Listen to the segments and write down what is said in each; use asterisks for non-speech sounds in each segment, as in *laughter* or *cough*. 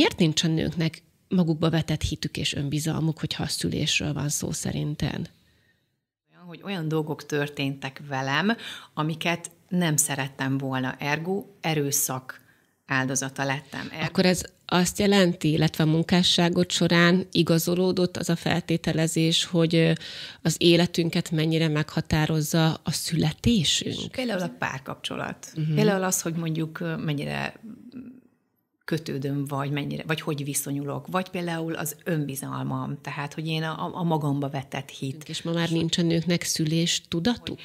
Miért nincs a nőknek magukba vetett hitük és önbizalmuk, hogyha a szülésről van szó szerinten? Hogy olyan dolgok történtek velem, amiket nem szerettem volna, ergo erőszak áldozata lettem. Ergo... Akkor ez azt jelenti, illetve a munkásságot során igazolódott az a feltételezés, hogy az életünket mennyire meghatározza a születésünk? Például a párkapcsolat. Uh-huh. Például az, hogy mondjuk mennyire kötődöm, vagy mennyire, vagy hogy viszonyulok, vagy például az önbizalmam, tehát, hogy én a, a magamba vetett hit. És ma már nincs a nőknek szülés tudatuk?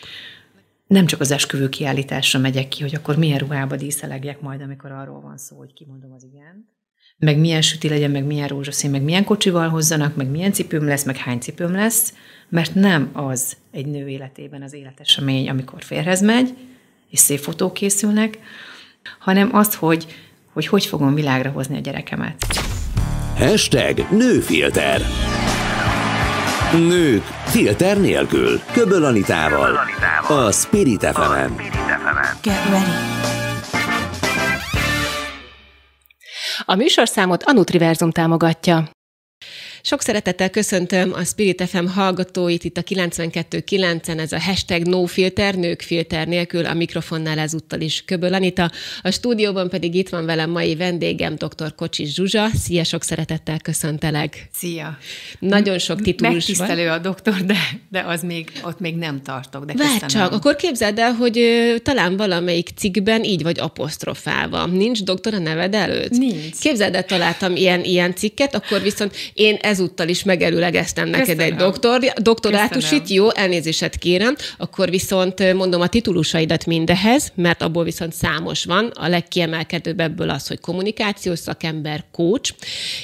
Nem csak az esküvő kiállításra megyek ki, hogy akkor milyen ruhába díszelegjek majd, amikor arról van szó, hogy kimondom az igen. Meg milyen süti legyen, meg milyen rózsaszín, meg milyen kocsival hozzanak, meg milyen cipőm lesz, meg hány cipőm lesz, mert nem az egy nő életében az életesemény, amikor férhez megy, és szép fotók készülnek, hanem az, hogy hogy hogy fogom világra hozni a gyerekemet. Hashtag nőfilter. Nők filter nélkül. Köböl Anitával. A Spirit fm Get ready. A műsorszámot a Nutriverzum támogatja. Sok szeretettel köszöntöm a Spirit FM hallgatóit itt a 92.9-en, ez a hashtag NoFilter, nők filter nélkül, a mikrofonnál ezúttal is Köböl Anita. A stúdióban pedig itt van velem mai vendégem, dr. Kocsis Zsuzsa. Szia, sok szeretettel köszöntelek. Szia. Nagyon sok titulus Megtisztelő van. a doktor, de, de az még, ott még nem tartok. De Várj csak, akkor képzeld el, hogy talán valamelyik cikkben így vagy apostrofálva. Nincs doktor a neved előtt? Nincs. Képzeld el, találtam ilyen, ilyen cikket, akkor viszont én ez ezúttal is megelőlegeztem neked Köszönöm. egy doktor, doktorátusit, jó, elnézéset kérem, akkor viszont mondom a titulusaidat mindehez, mert abból viszont számos van. A legkiemelkedőbb ebből az, hogy kommunikációs szakember, coach,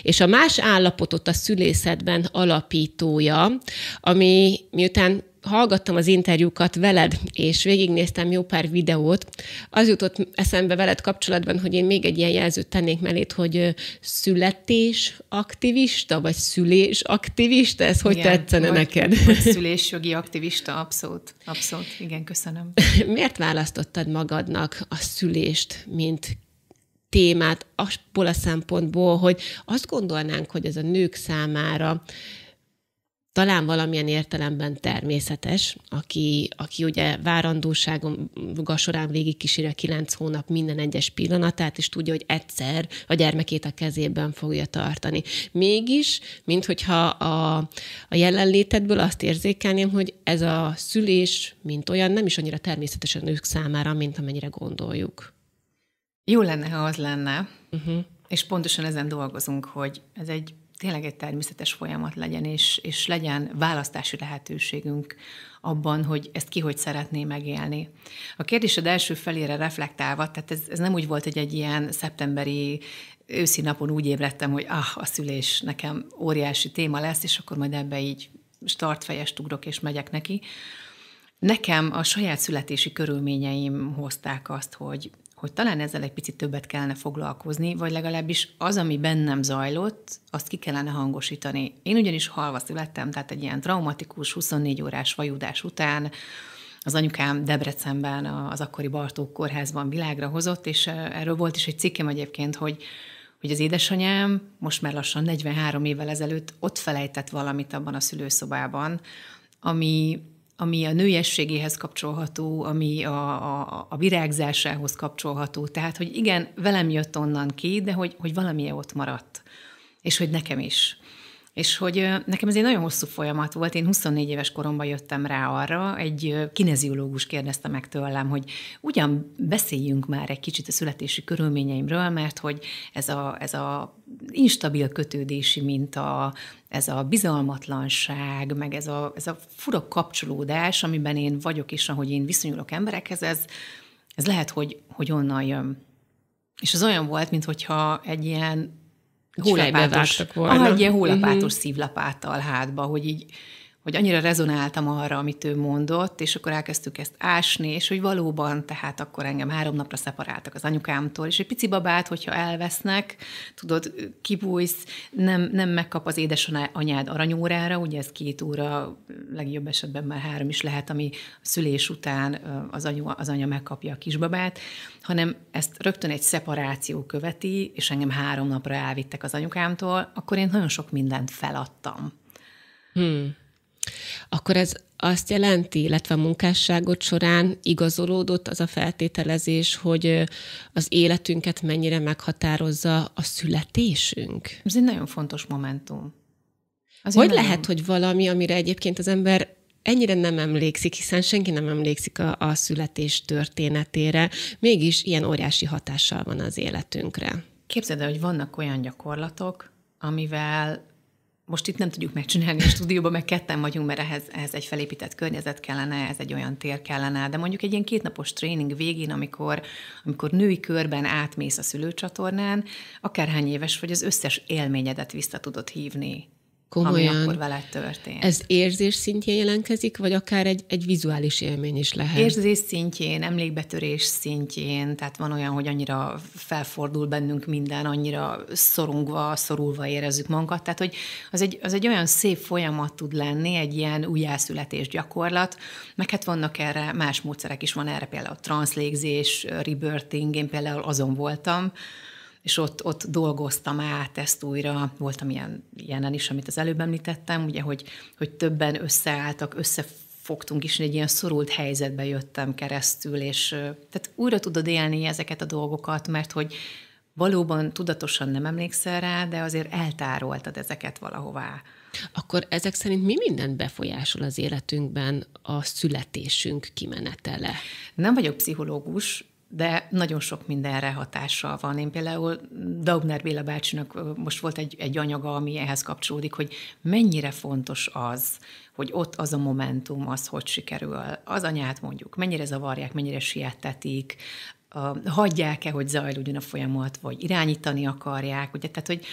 és a más állapotot a szülészetben alapítója, ami miután hallgattam az interjúkat veled, és végignéztem jó pár videót, az jutott eszembe veled kapcsolatban, hogy én még egy ilyen jelzőt tennék mellét, hogy születés aktivista, vagy szülés aktivista, ez hogy igen, tetszene vagy, neked? Vagy *laughs* szülésjogi aktivista, abszolút, abszolút, igen, köszönöm. Miért választottad magadnak a szülést, mint témát abból a szempontból, hogy azt gondolnánk, hogy ez a nők számára talán valamilyen értelemben természetes, aki, aki ugye várandóságon során végig kísérje kilenc hónap minden egyes pillanatát, és tudja, hogy egyszer a gyermekét a kezében fogja tartani. Mégis, minthogyha a, a jelenlétedből azt érzékelném, hogy ez a szülés, mint olyan, nem is annyira természetes a nők számára, mint amennyire gondoljuk. Jó lenne, ha az lenne, uh-huh. és pontosan ezen dolgozunk, hogy ez egy tényleg egy természetes folyamat legyen, és, és legyen választási lehetőségünk abban, hogy ezt ki hogy szeretné megélni. A kérdésed első felére reflektálva, tehát ez, ez nem úgy volt, hogy egy ilyen szeptemberi őszi napon úgy ébredtem, hogy ah, a szülés nekem óriási téma lesz, és akkor majd ebbe így startfejest ugrok, és megyek neki. Nekem a saját születési körülményeim hozták azt, hogy hogy talán ezzel egy picit többet kellene foglalkozni, vagy legalábbis az, ami bennem zajlott, azt ki kellene hangosítani. Én ugyanis halva születtem, tehát egy ilyen traumatikus 24 órás vajudás után az anyukám Debrecenben, az akkori Bartók kórházban világra hozott, és erről volt is egy cikkem egyébként, hogy hogy az édesanyám most már lassan 43 évvel ezelőtt ott felejtett valamit abban a szülőszobában, ami ami a nőiességéhez kapcsolható, ami a, a, a virágzásához kapcsolható. Tehát, hogy igen, velem jött onnan ki, de hogy, hogy valamilyen ott maradt. És hogy nekem is. És hogy nekem ez egy nagyon hosszú folyamat volt. Én 24 éves koromban jöttem rá arra, egy kineziológus kérdezte meg tőlem, hogy ugyan beszéljünk már egy kicsit a születési körülményeimről, mert hogy ez a, ez a instabil kötődési minta, ez a bizalmatlanság, meg ez a, ez a fura kapcsolódás, amiben én vagyok, és ahogy én viszonyulok emberekhez, ez, ez lehet, hogy, hogy onnan jön. És az olyan volt, mintha egy ilyen hólapátos, volna. Ah, egy ilyen hólapátos uh-huh. szívlapáttal hátba, hogy így, hogy annyira rezonáltam arra, amit ő mondott, és akkor elkezdtük ezt ásni, és hogy valóban, tehát akkor engem három napra szeparáltak az anyukámtól, és egy pici babát, hogyha elvesznek, tudod, kibújsz, nem, nem megkap az édesanyád aranyórára, ugye ez két óra, legjobb esetben már három is lehet, ami szülés után az, anyu, az anya megkapja a kisbabát, hanem ezt rögtön egy szeparáció követi, és engem három napra elvittek az anyukámtól, akkor én nagyon sok mindent feladtam. Hmm akkor ez azt jelenti, illetve a munkásságot során igazolódott az a feltételezés, hogy az életünket mennyire meghatározza a születésünk? Ez egy nagyon fontos momentum. Az hogy nagyon... lehet, hogy valami, amire egyébként az ember ennyire nem emlékszik, hiszen senki nem emlékszik a, a születés történetére, mégis ilyen óriási hatással van az életünkre. Képzeld el, hogy vannak olyan gyakorlatok, amivel most itt nem tudjuk megcsinálni a stúdióban, meg ketten vagyunk, mert ehhez, ehhez egy felépített környezet kellene, ez egy olyan tér kellene, de mondjuk egy ilyen kétnapos tréning végén, amikor, amikor női körben átmész a szülőcsatornán, akárhány éves vagy, az összes élményedet vissza tudod hívni Komolyan. ami akkor veled történt. Ez érzés szintjén jelentkezik, vagy akár egy, egy vizuális élmény is lehet? Érzés szintjén, emlékbetörés szintjén, tehát van olyan, hogy annyira felfordul bennünk minden, annyira szorongva, szorulva érezzük magunkat, tehát hogy az egy, az egy olyan szép folyamat tud lenni, egy ilyen újjászületés gyakorlat, meg hát vannak erre más módszerek is, van erre például translégzés, rebirthing, én például azon voltam, és ott, ott dolgoztam át ezt újra. Voltam ilyen, ilyenen is, amit az előbb említettem, ugye, hogy, hogy többen összeálltak, összefogtunk is, egy ilyen szorult helyzetbe jöttem keresztül, és tehát újra tudod élni ezeket a dolgokat, mert hogy valóban tudatosan nem emlékszel rá, de azért eltároltad ezeket valahová. Akkor ezek szerint mi mindent befolyásol az életünkben a születésünk kimenetele? Nem vagyok pszichológus, de nagyon sok mindenre hatással van. Én például Daubner Béla bácsinak most volt egy, egy anyaga, ami ehhez kapcsolódik, hogy mennyire fontos az, hogy ott az a momentum, az hogy sikerül. Az anyát mondjuk, mennyire zavarják, mennyire siettetik, hagyják-e, hogy zajlódjon a folyamat, vagy irányítani akarják, ugye, tehát, hogy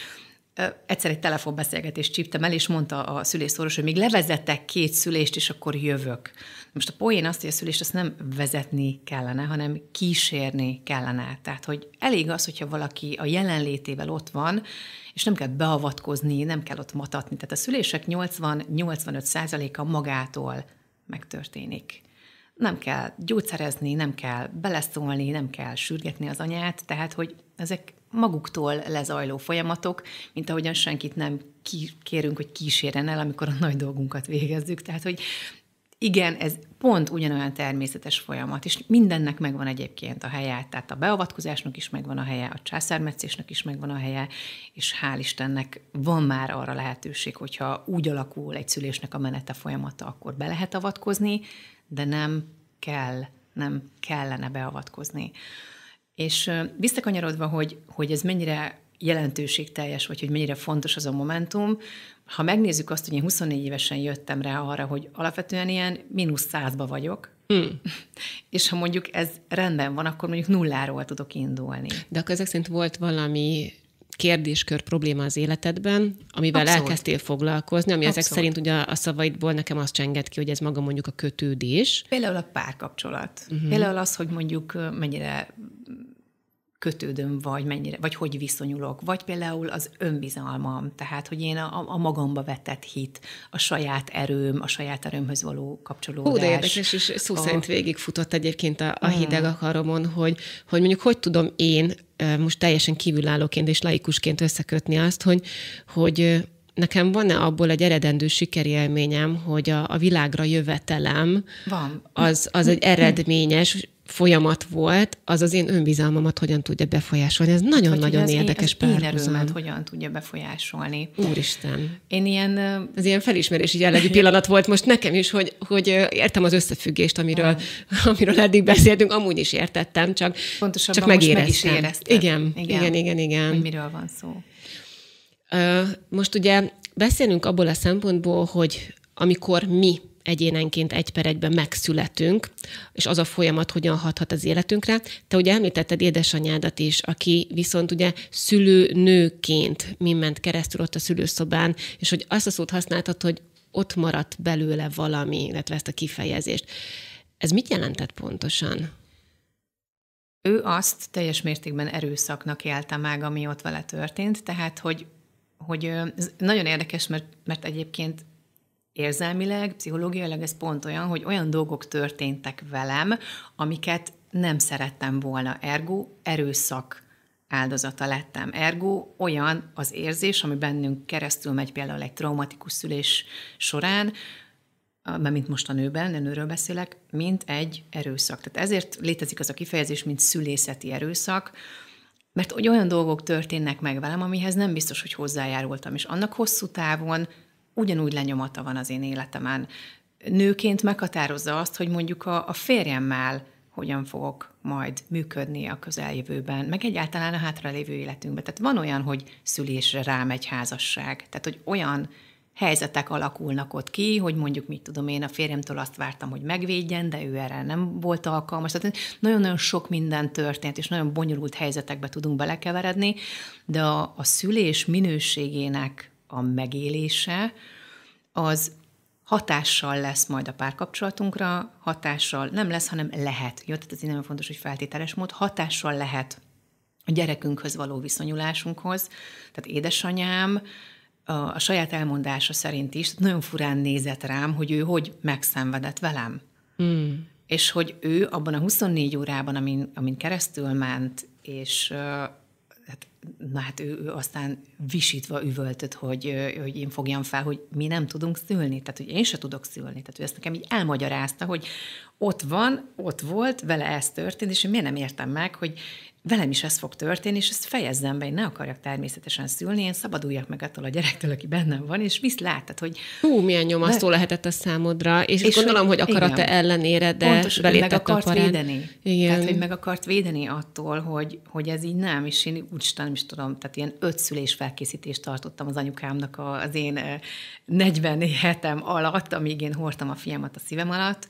egyszer egy telefonbeszélgetést csíptem el, és mondta a szülész hogy még levezettek két szülést, és akkor jövök. Most a poén azt, hogy a szülést azt nem vezetni kellene, hanem kísérni kellene. Tehát, hogy elég az, hogyha valaki a jelenlétével ott van, és nem kell beavatkozni, nem kell ott matatni. Tehát a szülések 80-85 százaléka magától megtörténik. Nem kell gyógyszerezni, nem kell beleszólni, nem kell sürgetni az anyát, tehát, hogy ezek maguktól lezajló folyamatok, mint ahogyan senkit nem kérünk, hogy kísérjen el, amikor a nagy dolgunkat végezzük. Tehát, hogy igen, ez pont ugyanolyan természetes folyamat, és mindennek megvan egyébként a helye, tehát a beavatkozásnak is megvan a helye, a császármetszésnek is megvan a helye, és hál' Istennek van már arra lehetőség, hogyha úgy alakul egy szülésnek a menete folyamata, akkor be lehet avatkozni, de nem kell, nem kellene beavatkozni. És visszakanyarodva, hogy, hogy ez mennyire jelentőségteljes, vagy hogy mennyire fontos az a momentum, ha megnézzük azt, hogy én 24 évesen jöttem rá arra, hogy alapvetően ilyen mínusz százba vagyok, Hmm. *laughs* És ha mondjuk ez rendben van, akkor mondjuk nulláról tudok indulni. De akkor ezek szerint volt valami kérdéskör probléma az életedben, amivel Abszolút. elkezdtél foglalkozni, ami Abszolút. ezek szerint ugye a szavaidból nekem azt csenged ki, hogy ez maga mondjuk a kötődés. Például a párkapcsolat. Uh-huh. Például az, hogy mondjuk mennyire kötődöm, vagy mennyire, vagy hogy viszonyulok, vagy például az önbizalmam, tehát, hogy én a, a magamba vetett hit, a saját erőm, a saját erőmhöz való kapcsolódás. Hú, de érdekes, és szó a... szerint végigfutott egyébként a, a hmm. hideg akaromon, hogy, hogy mondjuk hogy tudom én most teljesen kívülállóként és laikusként összekötni azt, hogy, hogy nekem van-e abból egy eredendő sikerélményem, hogy a, a világra jövetelem van. Az, az egy eredményes, folyamat volt, az az én önbizalmamat hogyan tudja befolyásolni. Ez nagyon-nagyon nagyon érdekes én, az én hogyan tudja befolyásolni. Úristen. Én ilyen... Ez ilyen felismerési jellegű pillanat volt most nekem is, hogy, hogy értem az összefüggést, amiről, *laughs* amiről eddig beszéltünk, amúgy is értettem, csak, csak megéreztem. Meg is éreztem. Igen, igen, igen, igen, igen. Hogy miről van szó. Most ugye beszélünk abból a szempontból, hogy amikor mi egyénenként egy per egyben megszületünk, és az a folyamat hogyan hathat az életünkre. Te ugye említetted édesanyádat is, aki viszont ugye szülőnőként mi ment keresztül ott a szülőszobán, és hogy azt a szót használtad, hogy ott maradt belőle valami, illetve ezt a kifejezést. Ez mit jelentett pontosan? Ő azt teljes mértékben erőszaknak élte meg, ami ott vele történt, tehát hogy, hogy nagyon érdekes, mert, mert egyébként érzelmileg, pszichológiailag ez pont olyan, hogy olyan dolgok történtek velem, amiket nem szerettem volna. Ergo erőszak áldozata lettem. Ergo olyan az érzés, ami bennünk keresztül megy például egy traumatikus szülés során, mert mint most a nőben, a nőről beszélek, mint egy erőszak. Tehát ezért létezik az a kifejezés, mint szülészeti erőszak, mert olyan dolgok történnek meg velem, amihez nem biztos, hogy hozzájárultam, és annak hosszú távon ugyanúgy lenyomata van az én életemen. Nőként meghatározza azt, hogy mondjuk a, a férjemmel hogyan fogok majd működni a közeljövőben, meg egyáltalán a hátralévő életünkben. Tehát van olyan, hogy szülésre rámegy házasság. Tehát, hogy olyan helyzetek alakulnak ott ki, hogy mondjuk, mit tudom én, a férjemtől azt vártam, hogy megvédjen, de ő erre nem volt alkalmas. Tehát nagyon-nagyon sok minden történt, és nagyon bonyolult helyzetekbe tudunk belekeveredni, de a, a szülés minőségének a megélése az hatással lesz majd a párkapcsolatunkra, hatással nem lesz, hanem lehet. Jó, tehát ez nagyon fontos, hogy feltételes mód, hatással lehet a gyerekünkhöz való viszonyulásunkhoz. Tehát édesanyám a, a saját elmondása szerint is nagyon furán nézett rám, hogy ő hogy megszenvedett velem. Mm. És hogy ő abban a 24 órában, amin, amin keresztül ment, és na hát ő, ő aztán visítva üvöltött, hogy, hogy én fogjam fel, hogy mi nem tudunk szülni, tehát hogy én se tudok szülni. Tehát ő ezt nekem így elmagyarázta, hogy ott van, ott volt, vele ez történt, és én miért nem értem meg, hogy velem is ez fog történni, és ezt fejezzem be, én ne akarjak természetesen szülni, én szabaduljak meg attól a gyerektől, aki bennem van, és visz látod, hogy... Hú, milyen nyomasztó de... lehetett a számodra, és, és gondolom, hogy, hogy akarata igen, ellenére, de pontos, meg akart a védeni. Igen. Tehát, hogy meg akart védeni attól, hogy, hogy ez így nem, és én úgy nem is tudom, tehát ilyen öt szülés felkészítést tartottam az anyukámnak az én 40 hetem alatt, amíg én hordtam a fiamat a szívem alatt,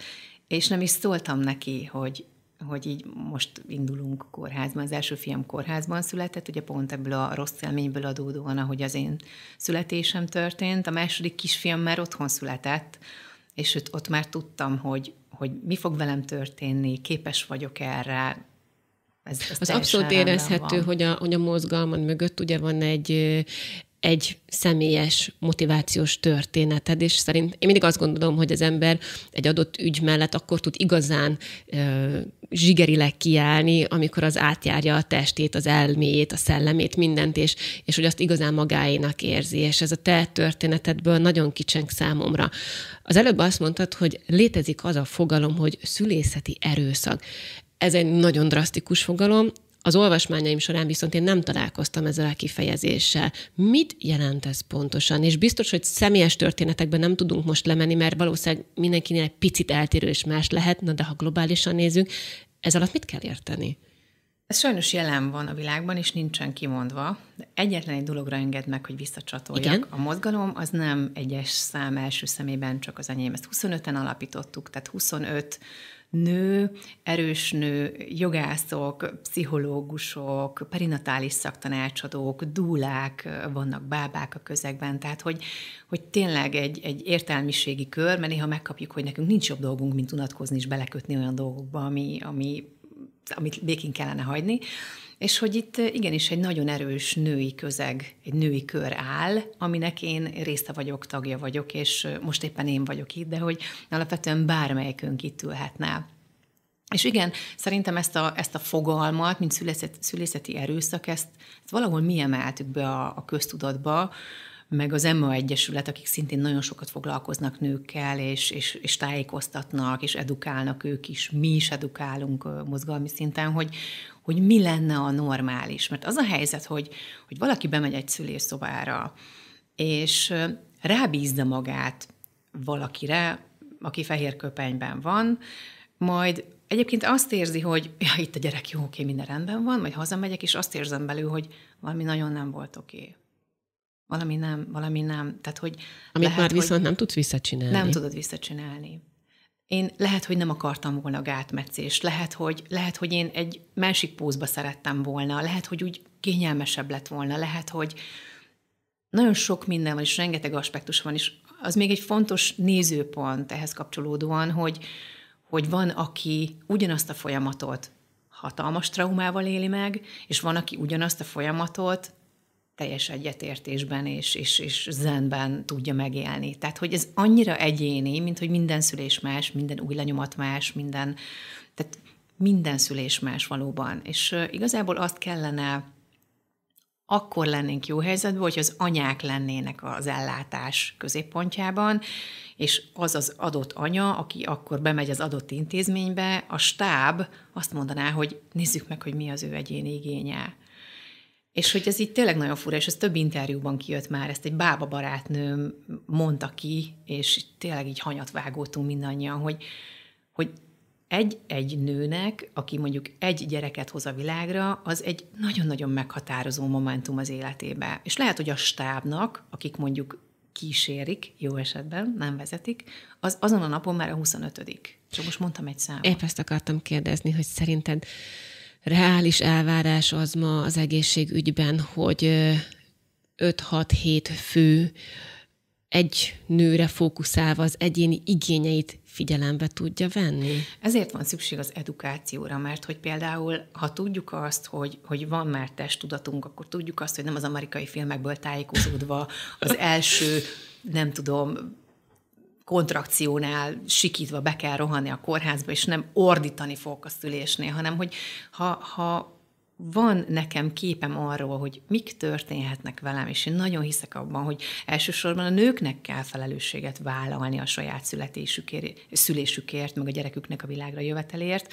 és nem is szóltam neki, hogy hogy így most indulunk kórházban. Az első fiam kórházban született, ugye pont ebből a rossz élményből adódóan, ahogy az én születésem történt. A második kisfiam már otthon született, és ott, ott már tudtam, hogy, hogy mi fog velem történni, képes vagyok erre, ez, ez az abszolút érezhető, van. hogy a, hogy a mozgalmad mögött ugye van egy, egy személyes motivációs történeted, és szerint én mindig azt gondolom, hogy az ember egy adott ügy mellett akkor tud igazán ö, zsigerileg kiállni, amikor az átjárja a testét, az elméjét, a szellemét, mindent, és, és hogy azt igazán magáénak érzi, és ez a te történetedből nagyon kicseng számomra. Az előbb azt mondtad, hogy létezik az a fogalom, hogy szülészeti erőszak. Ez egy nagyon drasztikus fogalom, az olvasmányaim során viszont én nem találkoztam ezzel a kifejezéssel. Mit jelent ez pontosan? És biztos, hogy személyes történetekben nem tudunk most lemenni, mert valószínűleg mindenkinél egy picit eltérő és más lehet, de ha globálisan nézünk, ez alatt mit kell érteni? Ez sajnos jelen van a világban, és nincsen kimondva. De egyetlen egy dologra enged meg, hogy visszacsatoljak. Igen? A mozgalom az nem egyes szám első szemében csak az enyém. Ezt 25-en alapítottuk, tehát 25 nő, erős nő, jogászok, pszichológusok, perinatális szaktanácsadók, dúlák vannak, bábák a közegben, tehát hogy, hogy tényleg egy, egy értelmiségi kör, mert néha megkapjuk, hogy nekünk nincs jobb dolgunk, mint unatkozni és belekötni olyan dolgokba, ami, ami, amit békén kellene hagyni. És hogy itt igenis egy nagyon erős női közeg, egy női kör áll, aminek én része vagyok, tagja vagyok, és most éppen én vagyok itt, de hogy alapvetően bármelyikünk itt ülhetne. És igen, szerintem ezt a, ezt a fogalmat, mint szülészet, szülészeti erőszak, ezt, ezt valahol mi emeltük be a, a köztudatba, meg az Emma Egyesület, akik szintén nagyon sokat foglalkoznak nőkkel, és, és, és tájékoztatnak, és edukálnak ők is, mi is edukálunk mozgalmi szinten, hogy, hogy mi lenne a normális. Mert az a helyzet, hogy, hogy valaki bemegy egy szülésszobára, és rábízza magát valakire, aki fehér köpenyben van, majd egyébként azt érzi, hogy ja, itt a gyerek jó, oké, minden rendben van, vagy hazamegyek, és azt érzem belül, hogy valami nagyon nem volt oké. Valami nem, valami nem. Tehát, hogy Amit lehet, már viszont nem tudsz visszacsinálni. Nem tudod visszacsinálni. Én lehet, hogy nem akartam volna gátmetszést, lehet hogy, lehet, hogy én egy másik pózba szerettem volna, lehet, hogy úgy kényelmesebb lett volna, lehet, hogy nagyon sok minden van, és rengeteg aspektus van, és az még egy fontos nézőpont ehhez kapcsolódóan, hogy, hogy van, aki ugyanazt a folyamatot hatalmas traumával éli meg, és van, aki ugyanazt a folyamatot teljes egyetértésben és, és, és zenben tudja megélni. Tehát, hogy ez annyira egyéni, mint hogy minden szülés más, minden új lenyomat más, minden, tehát minden szülés más valóban. És igazából azt kellene akkor lennénk jó helyzetben, hogy az anyák lennének az ellátás középpontjában, és az az adott anya, aki akkor bemegy az adott intézménybe, a stáb azt mondaná, hogy nézzük meg, hogy mi az ő egyéni igénye. És hogy ez így tényleg nagyon fura, és ez több interjúban kijött már, ezt egy bába barátnőm mondta ki, és tényleg így hanyat vágótunk mindannyian, hogy, hogy egy, egy nőnek, aki mondjuk egy gyereket hoz a világra, az egy nagyon-nagyon meghatározó momentum az életébe. És lehet, hogy a stábnak, akik mondjuk kísérik, jó esetben, nem vezetik, az azon a napon már a 25 Csak most mondtam egy számot. Épp ezt akartam kérdezni, hogy szerinted reális elvárás az ma az egészségügyben, hogy 5-6-7 fő egy nőre fókuszálva az egyéni igényeit figyelembe tudja venni. Ezért van szükség az edukációra, mert hogy például, ha tudjuk azt, hogy, hogy van már testtudatunk, akkor tudjuk azt, hogy nem az amerikai filmekből tájékozódva az első, nem tudom, kontrakciónál sikítva be kell rohanni a kórházba, és nem ordítani fogok a szülésnél, hanem hogy ha, ha van nekem képem arról, hogy mik történhetnek velem, és én nagyon hiszek abban, hogy elsősorban a nőknek kell felelősséget vállalni a saját születésükért, szülésükért, meg a gyereküknek a világra jövetelért,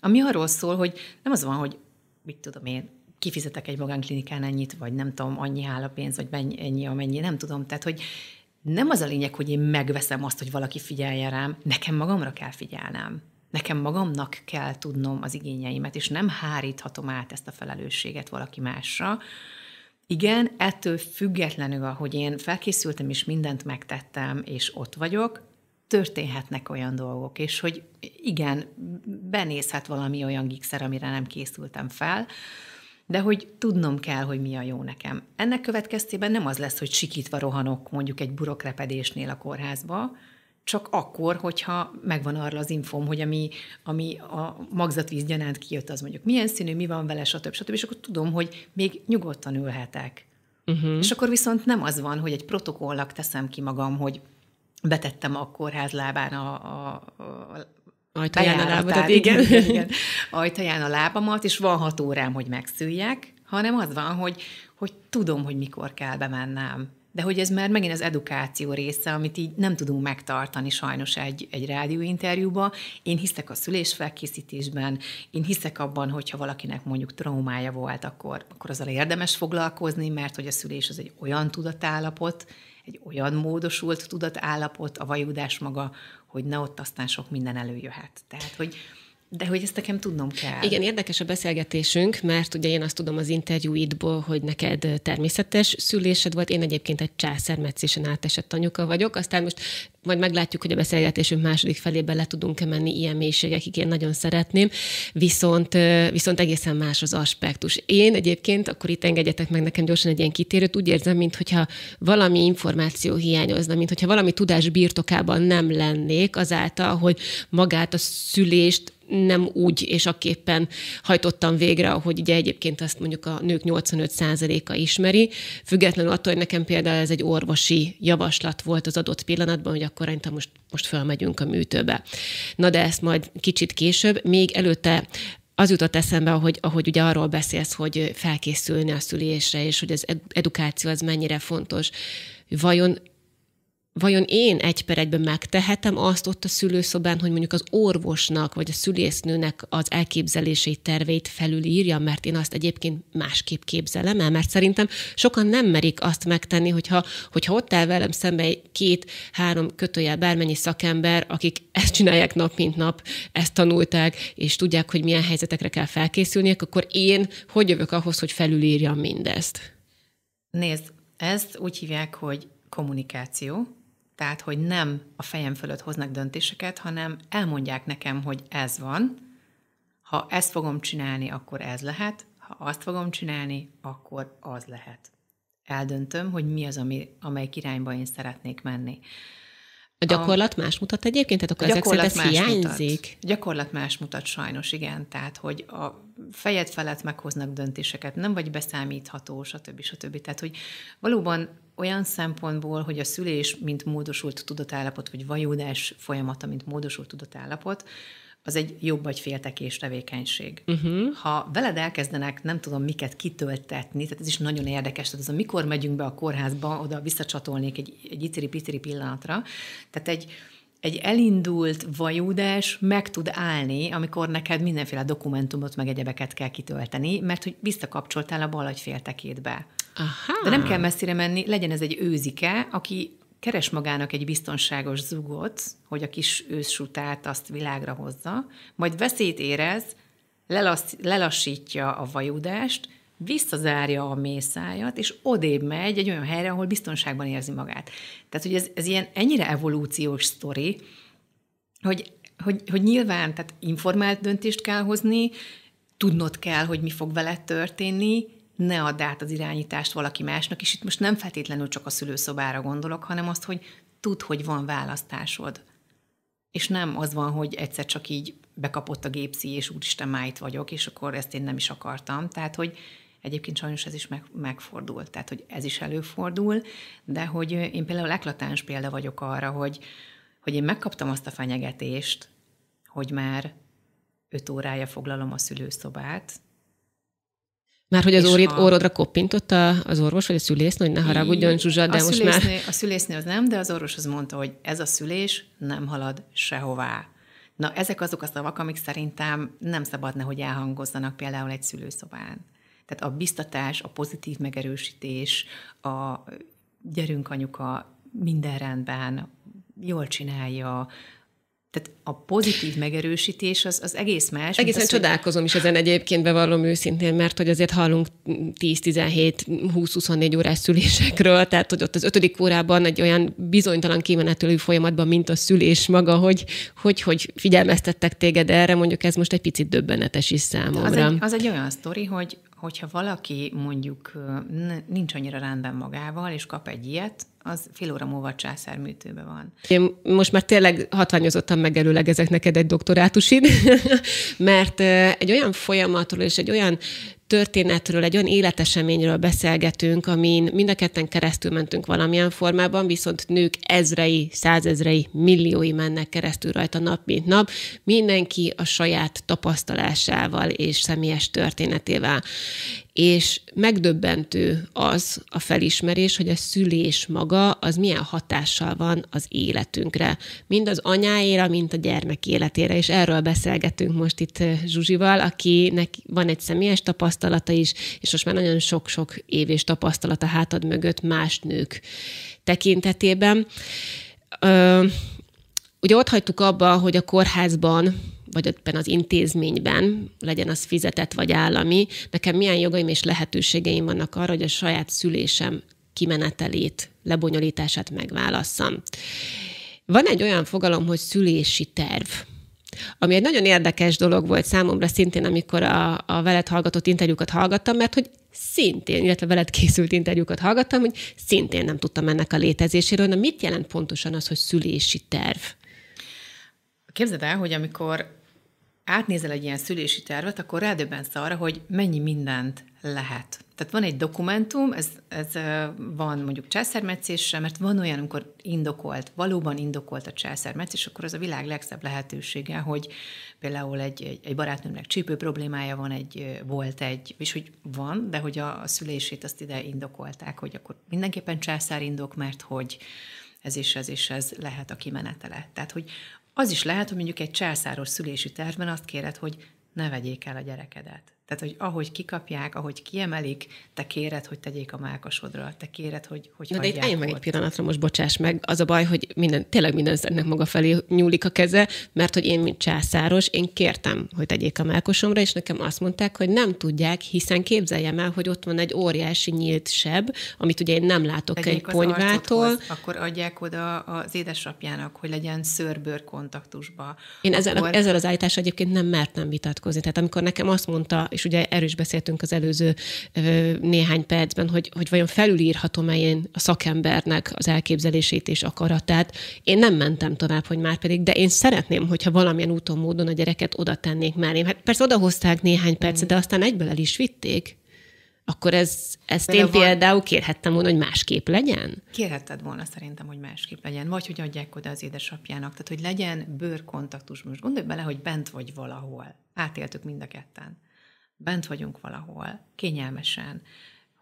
ami arról szól, hogy nem az van, hogy mit tudom én, kifizetek egy magánklinikán ennyit, vagy nem tudom, annyi áll a pénz, vagy ennyi, amennyi, nem tudom. Tehát, hogy nem az a lényeg, hogy én megveszem azt, hogy valaki figyeljen rám, nekem magamra kell figyelnem. Nekem magamnak kell tudnom az igényeimet, és nem háríthatom át ezt a felelősséget valaki másra. Igen, ettől függetlenül, ahogy én felkészültem, és mindent megtettem, és ott vagyok, történhetnek olyan dolgok, és hogy igen, benézhet valami olyan gigszer, amire nem készültem fel, de hogy tudnom kell, hogy mi a jó nekem. Ennek következtében nem az lesz, hogy sikítva rohanok mondjuk egy burokrepedésnél a kórházba, csak akkor, hogyha megvan arra az infom, hogy ami, ami a magzatvíz gyanánt kijött, az mondjuk milyen színű, mi van vele, stb. stb. És akkor tudom, hogy még nyugodtan ülhetek. Uh-huh. És akkor viszont nem az van, hogy egy protokollak teszem ki magam, hogy betettem a kórház lábán a, a, a Ajtaján a lábadat, igen. igen, igen. Ajtaján a lábamat, és van hat órám, hogy megszüljek, hanem az van, hogy, hogy tudom, hogy mikor kell bemennem. De hogy ez már megint az edukáció része, amit így nem tudunk megtartani sajnos egy, egy rádióinterjúba. Én hiszek a szülésfelkészítésben, én hiszek abban, hogyha valakinek mondjuk traumája volt, akkor, akkor azzal érdemes foglalkozni, mert hogy a szülés az egy olyan tudatállapot, egy olyan módosult tudatállapot, a vajudás maga, hogy ne ott aztán sok minden előjöhet. Tehát, hogy de hogy ezt nekem tudnom kell. Igen, érdekes a beszélgetésünk, mert ugye én azt tudom az interjúidból, hogy neked természetes szülésed volt, én egyébként egy császármetszésen átesett anyuka vagyok, aztán most majd meglátjuk, hogy a beszélgetésünk második felébe le tudunk-e menni ilyen mélységekig, én nagyon szeretném, viszont, viszont egészen más az aspektus. Én egyébként, akkor itt engedjetek meg nekem gyorsan egy ilyen kitérőt, úgy érzem, mintha valami információ hiányozna, mintha valami tudás birtokában nem lennék azáltal, hogy magát a szülést nem úgy és aképpen hajtottam végre, ahogy ugye egyébként azt mondjuk a nők 85%-a ismeri, függetlenül attól, hogy nekem például ez egy orvosi javaslat volt az adott pillanatban, hogy akkor szerintem most, most felmegyünk a műtőbe. Na de ezt majd kicsit később, még előtte az jutott eszembe, ahogy, ahogy ugye arról beszélsz, hogy felkészülni a szülésre, és hogy az edukáció az mennyire fontos. Vajon vajon én egy per egyben megtehetem azt ott a szülőszobán, hogy mondjuk az orvosnak vagy a szülésznőnek az elképzelését, terveit felülírja, mert én azt egyébként másképp képzelem el, mert szerintem sokan nem merik azt megtenni, hogyha, hogyha ott áll velem szembe két-három kötőjel bármennyi szakember, akik ezt csinálják nap mint nap, ezt tanulták, és tudják, hogy milyen helyzetekre kell felkészülniük, akkor én hogy jövök ahhoz, hogy felülírjam mindezt? Nézd, ezt úgy hívják, hogy kommunikáció, tehát, hogy nem a fejem fölött hoznak döntéseket, hanem elmondják nekem, hogy ez van, ha ezt fogom csinálni, akkor ez lehet, ha azt fogom csinálni, akkor az lehet. eldöntöm, hogy mi az, ami, amelyik irányba én szeretnék menni. A gyakorlat a, más mutat egyébként? Tehát akkor ezek szerint ez hiányzik? Mutat. A gyakorlat más mutat sajnos, igen. Tehát, hogy a fejed felett meghoznak döntéseket, nem vagy beszámítható, stb. stb. Tehát, hogy valóban olyan szempontból, hogy a szülés, mint módosult tudatállapot, vagy vajúdás folyamata, mint módosult tudatállapot, az egy jobb vagy féltekés tevékenység. Uh-huh. Ha veled elkezdenek, nem tudom, miket kitöltetni, tehát ez is nagyon érdekes, tehát az, amikor megyünk be a kórházba, oda visszacsatolnék egy, egy iciri-piciri pillanatra, tehát egy, egy elindult vajúdás meg tud állni, amikor neked mindenféle dokumentumot, meg egyebeket kell kitölteni, mert hogy visszakapcsoltál a bal féltekétbe. Aha. De nem kell messzire menni, legyen ez egy őzike, aki keres magának egy biztonságos zugot, hogy a kis őszsutát azt világra hozza, majd veszélyt érez, lelasz, lelassítja a vajudást, visszazárja a mészájat, és odébb megy egy olyan helyre, ahol biztonságban érzi magát. Tehát, hogy ez, ez ilyen ennyire evolúciós sztori, hogy, hogy, hogy nyilván tehát informált döntést kell hozni, tudnod kell, hogy mi fog veled történni, ne add át az irányítást valaki másnak, és itt most nem feltétlenül csak a szülőszobára gondolok, hanem azt, hogy tudd, hogy van választásod. És nem az van, hogy egyszer csak így bekapott a gépszi, és úristen, már itt vagyok, és akkor ezt én nem is akartam. Tehát, hogy egyébként sajnos ez is meg, megfordul, tehát, hogy ez is előfordul, de hogy én például eklatáns példa vagyok arra, hogy, hogy én megkaptam azt a fenyegetést, hogy már öt órája foglalom a szülőszobát, már hogy az órid, a... órodra koppintott a, az orvos, vagy a szülésznő, hogy ne haragudjon Zsuzsa, de a most már... A szülésznő az nem, de az orvos az mondta, hogy ez a szülés nem halad sehová. Na, ezek azok a szavak, amik szerintem nem szabadna, hogy elhangozzanak például egy szülőszobán. Tehát a biztatás, a pozitív megerősítés, a gyerünk anyuka, minden rendben, jól csinálja, tehát a pozitív megerősítés az, az egész más. Egészen az, csodálkozom hogy... is ezen egyébként, bevallom őszintén, mert hogy azért hallunk 10-17-20-24 órás szülésekről, tehát hogy ott az ötödik órában egy olyan bizonytalan kimenetelő folyamatban, mint a szülés maga, hogy, hogy, hogy figyelmeztettek téged erre, mondjuk ez most egy picit döbbenetes is számomra. Az egy, az egy olyan sztori, hogy hogyha valaki mondjuk nincs annyira rendben magával, és kap egy ilyet, az fél óra múlva császárműtőbe van. Én most már tényleg hatványozottan megelőlegezek neked egy doktorátusid, *laughs* mert egy olyan folyamatról és egy olyan történetről, egy olyan életeseményről beszélgetünk, amin mind a ketten keresztül mentünk valamilyen formában, viszont nők ezrei, százezrei, milliói mennek keresztül rajta nap, mint nap, mindenki a saját tapasztalásával és személyes történetével. És megdöbbentő az a felismerés, hogy a szülés maga az milyen hatással van az életünkre. Mind az anyáéra, mind a gyermek életére. És erről beszélgetünk most itt eh, Zsuzsival, akinek van egy személyes tapasztalata is, és most már nagyon sok-sok év és tapasztalata hátad mögött más nők tekintetében. Ö, ugye ott hagytuk abba, hogy a kórházban vagy ebben az intézményben, legyen az fizetett vagy állami, nekem milyen jogaim és lehetőségeim vannak arra, hogy a saját szülésem kimenetelét, lebonyolítását megválasszam. Van egy olyan fogalom, hogy szülési terv. Ami egy nagyon érdekes dolog volt számomra szintén, amikor a, a veled hallgatott interjúkat hallgattam, mert hogy szintén, illetve veled készült interjúkat hallgattam, hogy szintén nem tudtam ennek a létezéséről. Na mit jelent pontosan az, hogy szülési terv? Képzeld el, hogy amikor átnézel egy ilyen szülési tervet, akkor rádöbbensz arra, hogy mennyi mindent lehet. Tehát van egy dokumentum, ez, ez van mondjuk császármetszésre, mert van olyan, amikor indokolt, valóban indokolt a császármetszés, akkor az a világ legszebb lehetősége, hogy például egy, egy, egy barátnőmnek csípő problémája van, egy, volt egy, és hogy van, de hogy a, a szülését azt ide indokolták, hogy akkor mindenképpen császárindok, mert hogy ez és ez és ez lehet a kimenetele. Tehát, hogy az is lehet, hogy mondjuk egy császáros szülési tervben azt kéred, hogy ne vegyék el a gyerekedet. Tehát, hogy ahogy kikapják, ahogy kiemelik, te kéred, hogy tegyék a mákasodra, te kéred, hogy hogy Na, de itt álljunk meg egy pillanatra, most bocsáss meg. Az a baj, hogy minden, tényleg minden ennek maga felé nyúlik a keze, mert hogy én, mint császáros, én kértem, hogy tegyék a mákosomra, és nekem azt mondták, hogy nem tudják, hiszen képzeljem el, hogy ott van egy óriási nyílt seb, amit ugye én nem látok Tegyék egy ponyvától. Akkor adják oda az édesapjának, hogy legyen szőrbőr kontaktusba. Én akkor... ezzel, ezzel az állítással egyébként nem mertem vitatkozni. Tehát amikor nekem azt mondta és ugye erről is beszéltünk az előző néhány percben, hogy, hogy vajon felülírhatom-e én a szakembernek az elképzelését és akaratát. Én nem mentem tovább, hogy már pedig, de én szeretném, hogyha valamilyen úton, módon a gyereket oda tennék mellém. Hát persze odahozták néhány percet, de aztán egyből el is vitték akkor ez, ezt én van... például kérhettem volna, hogy másképp legyen? Kérhetted volna szerintem, hogy másképp legyen, vagy hogy adják oda az édesapjának, tehát hogy legyen bőrkontaktus. Most gondolj bele, hogy bent vagy valahol. Átéltük mind a ketten. Bent vagyunk valahol, kényelmesen,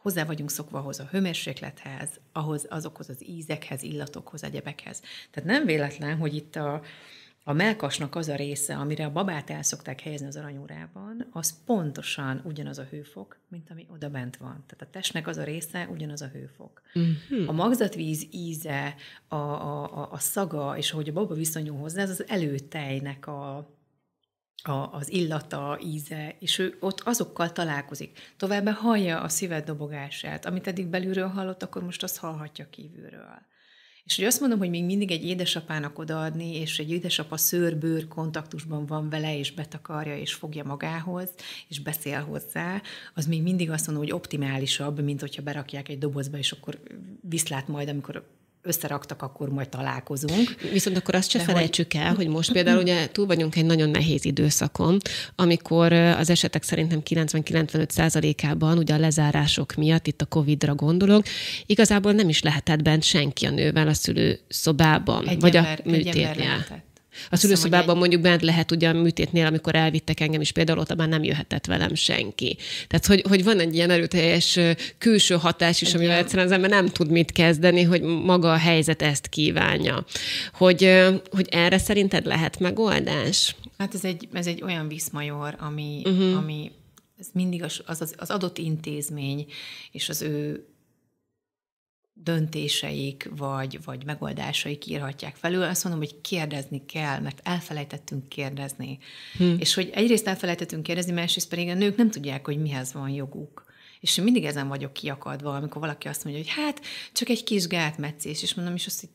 hozzá vagyunk szokva ahhoz a hőmérséklethez, ahhoz, azokhoz az ízekhez, illatokhoz, egyebekhez. Tehát nem véletlen, hogy itt a, a melkasnak az a része, amire a babát el szokták helyezni az aranyórában, az pontosan ugyanaz a hőfok, mint ami oda bent van. Tehát a testnek az a része ugyanaz a hőfok. Uh-huh. A magzatvíz íze, a, a, a, a szaga, és ahogy a baba viszonyul hozzá, ez az előtejnek a, a, az illata, íze, és ő ott azokkal találkozik. Továbbá hallja a szíved dobogását. Amit eddig belülről hallott, akkor most azt hallhatja kívülről. És hogy azt mondom, hogy még mindig egy édesapának odaadni, és egy édesapa szőrbőr kontaktusban van vele, és betakarja, és fogja magához, és beszél hozzá, az még mindig azt mondom, hogy optimálisabb, mint hogyha berakják egy dobozba, és akkor viszlát majd, amikor összeraktak, akkor majd találkozunk. Viszont akkor azt se De felejtsük hogy... el, hogy most például ugye túl vagyunk egy nagyon nehéz időszakon, amikor az esetek szerintem 90-95 százalékában ugye a lezárások miatt, itt a Covid-ra gondolok, igazából nem is lehetett bent senki a nővel a szülőszobában, egy vagy ember, a műtétnél. A szülőszobában mondjuk bent lehet ugye a műtétnél, amikor elvittek engem is, például ott már nem jöhetett velem senki. Tehát, hogy, hogy van egy ilyen erőteljes külső hatás is, amivel egyszerűen az ember nem tud mit kezdeni, hogy maga a helyzet ezt kívánja. Hogy, hogy erre szerinted lehet megoldás? Hát ez egy, ez egy olyan viszmajor, ami, uh-huh. ami ez mindig az, az, az adott intézmény és az ő döntéseik vagy, vagy megoldásaik írhatják felül, azt mondom, hogy kérdezni kell, mert elfelejtettünk kérdezni. Hm. És hogy egyrészt elfelejtettünk kérdezni, másrészt pedig a nők nem tudják, hogy mihez van joguk. És én mindig ezen vagyok kiakadva, amikor valaki azt mondja, hogy hát csak egy kis gátmetszés, és mondom, és azt, hogy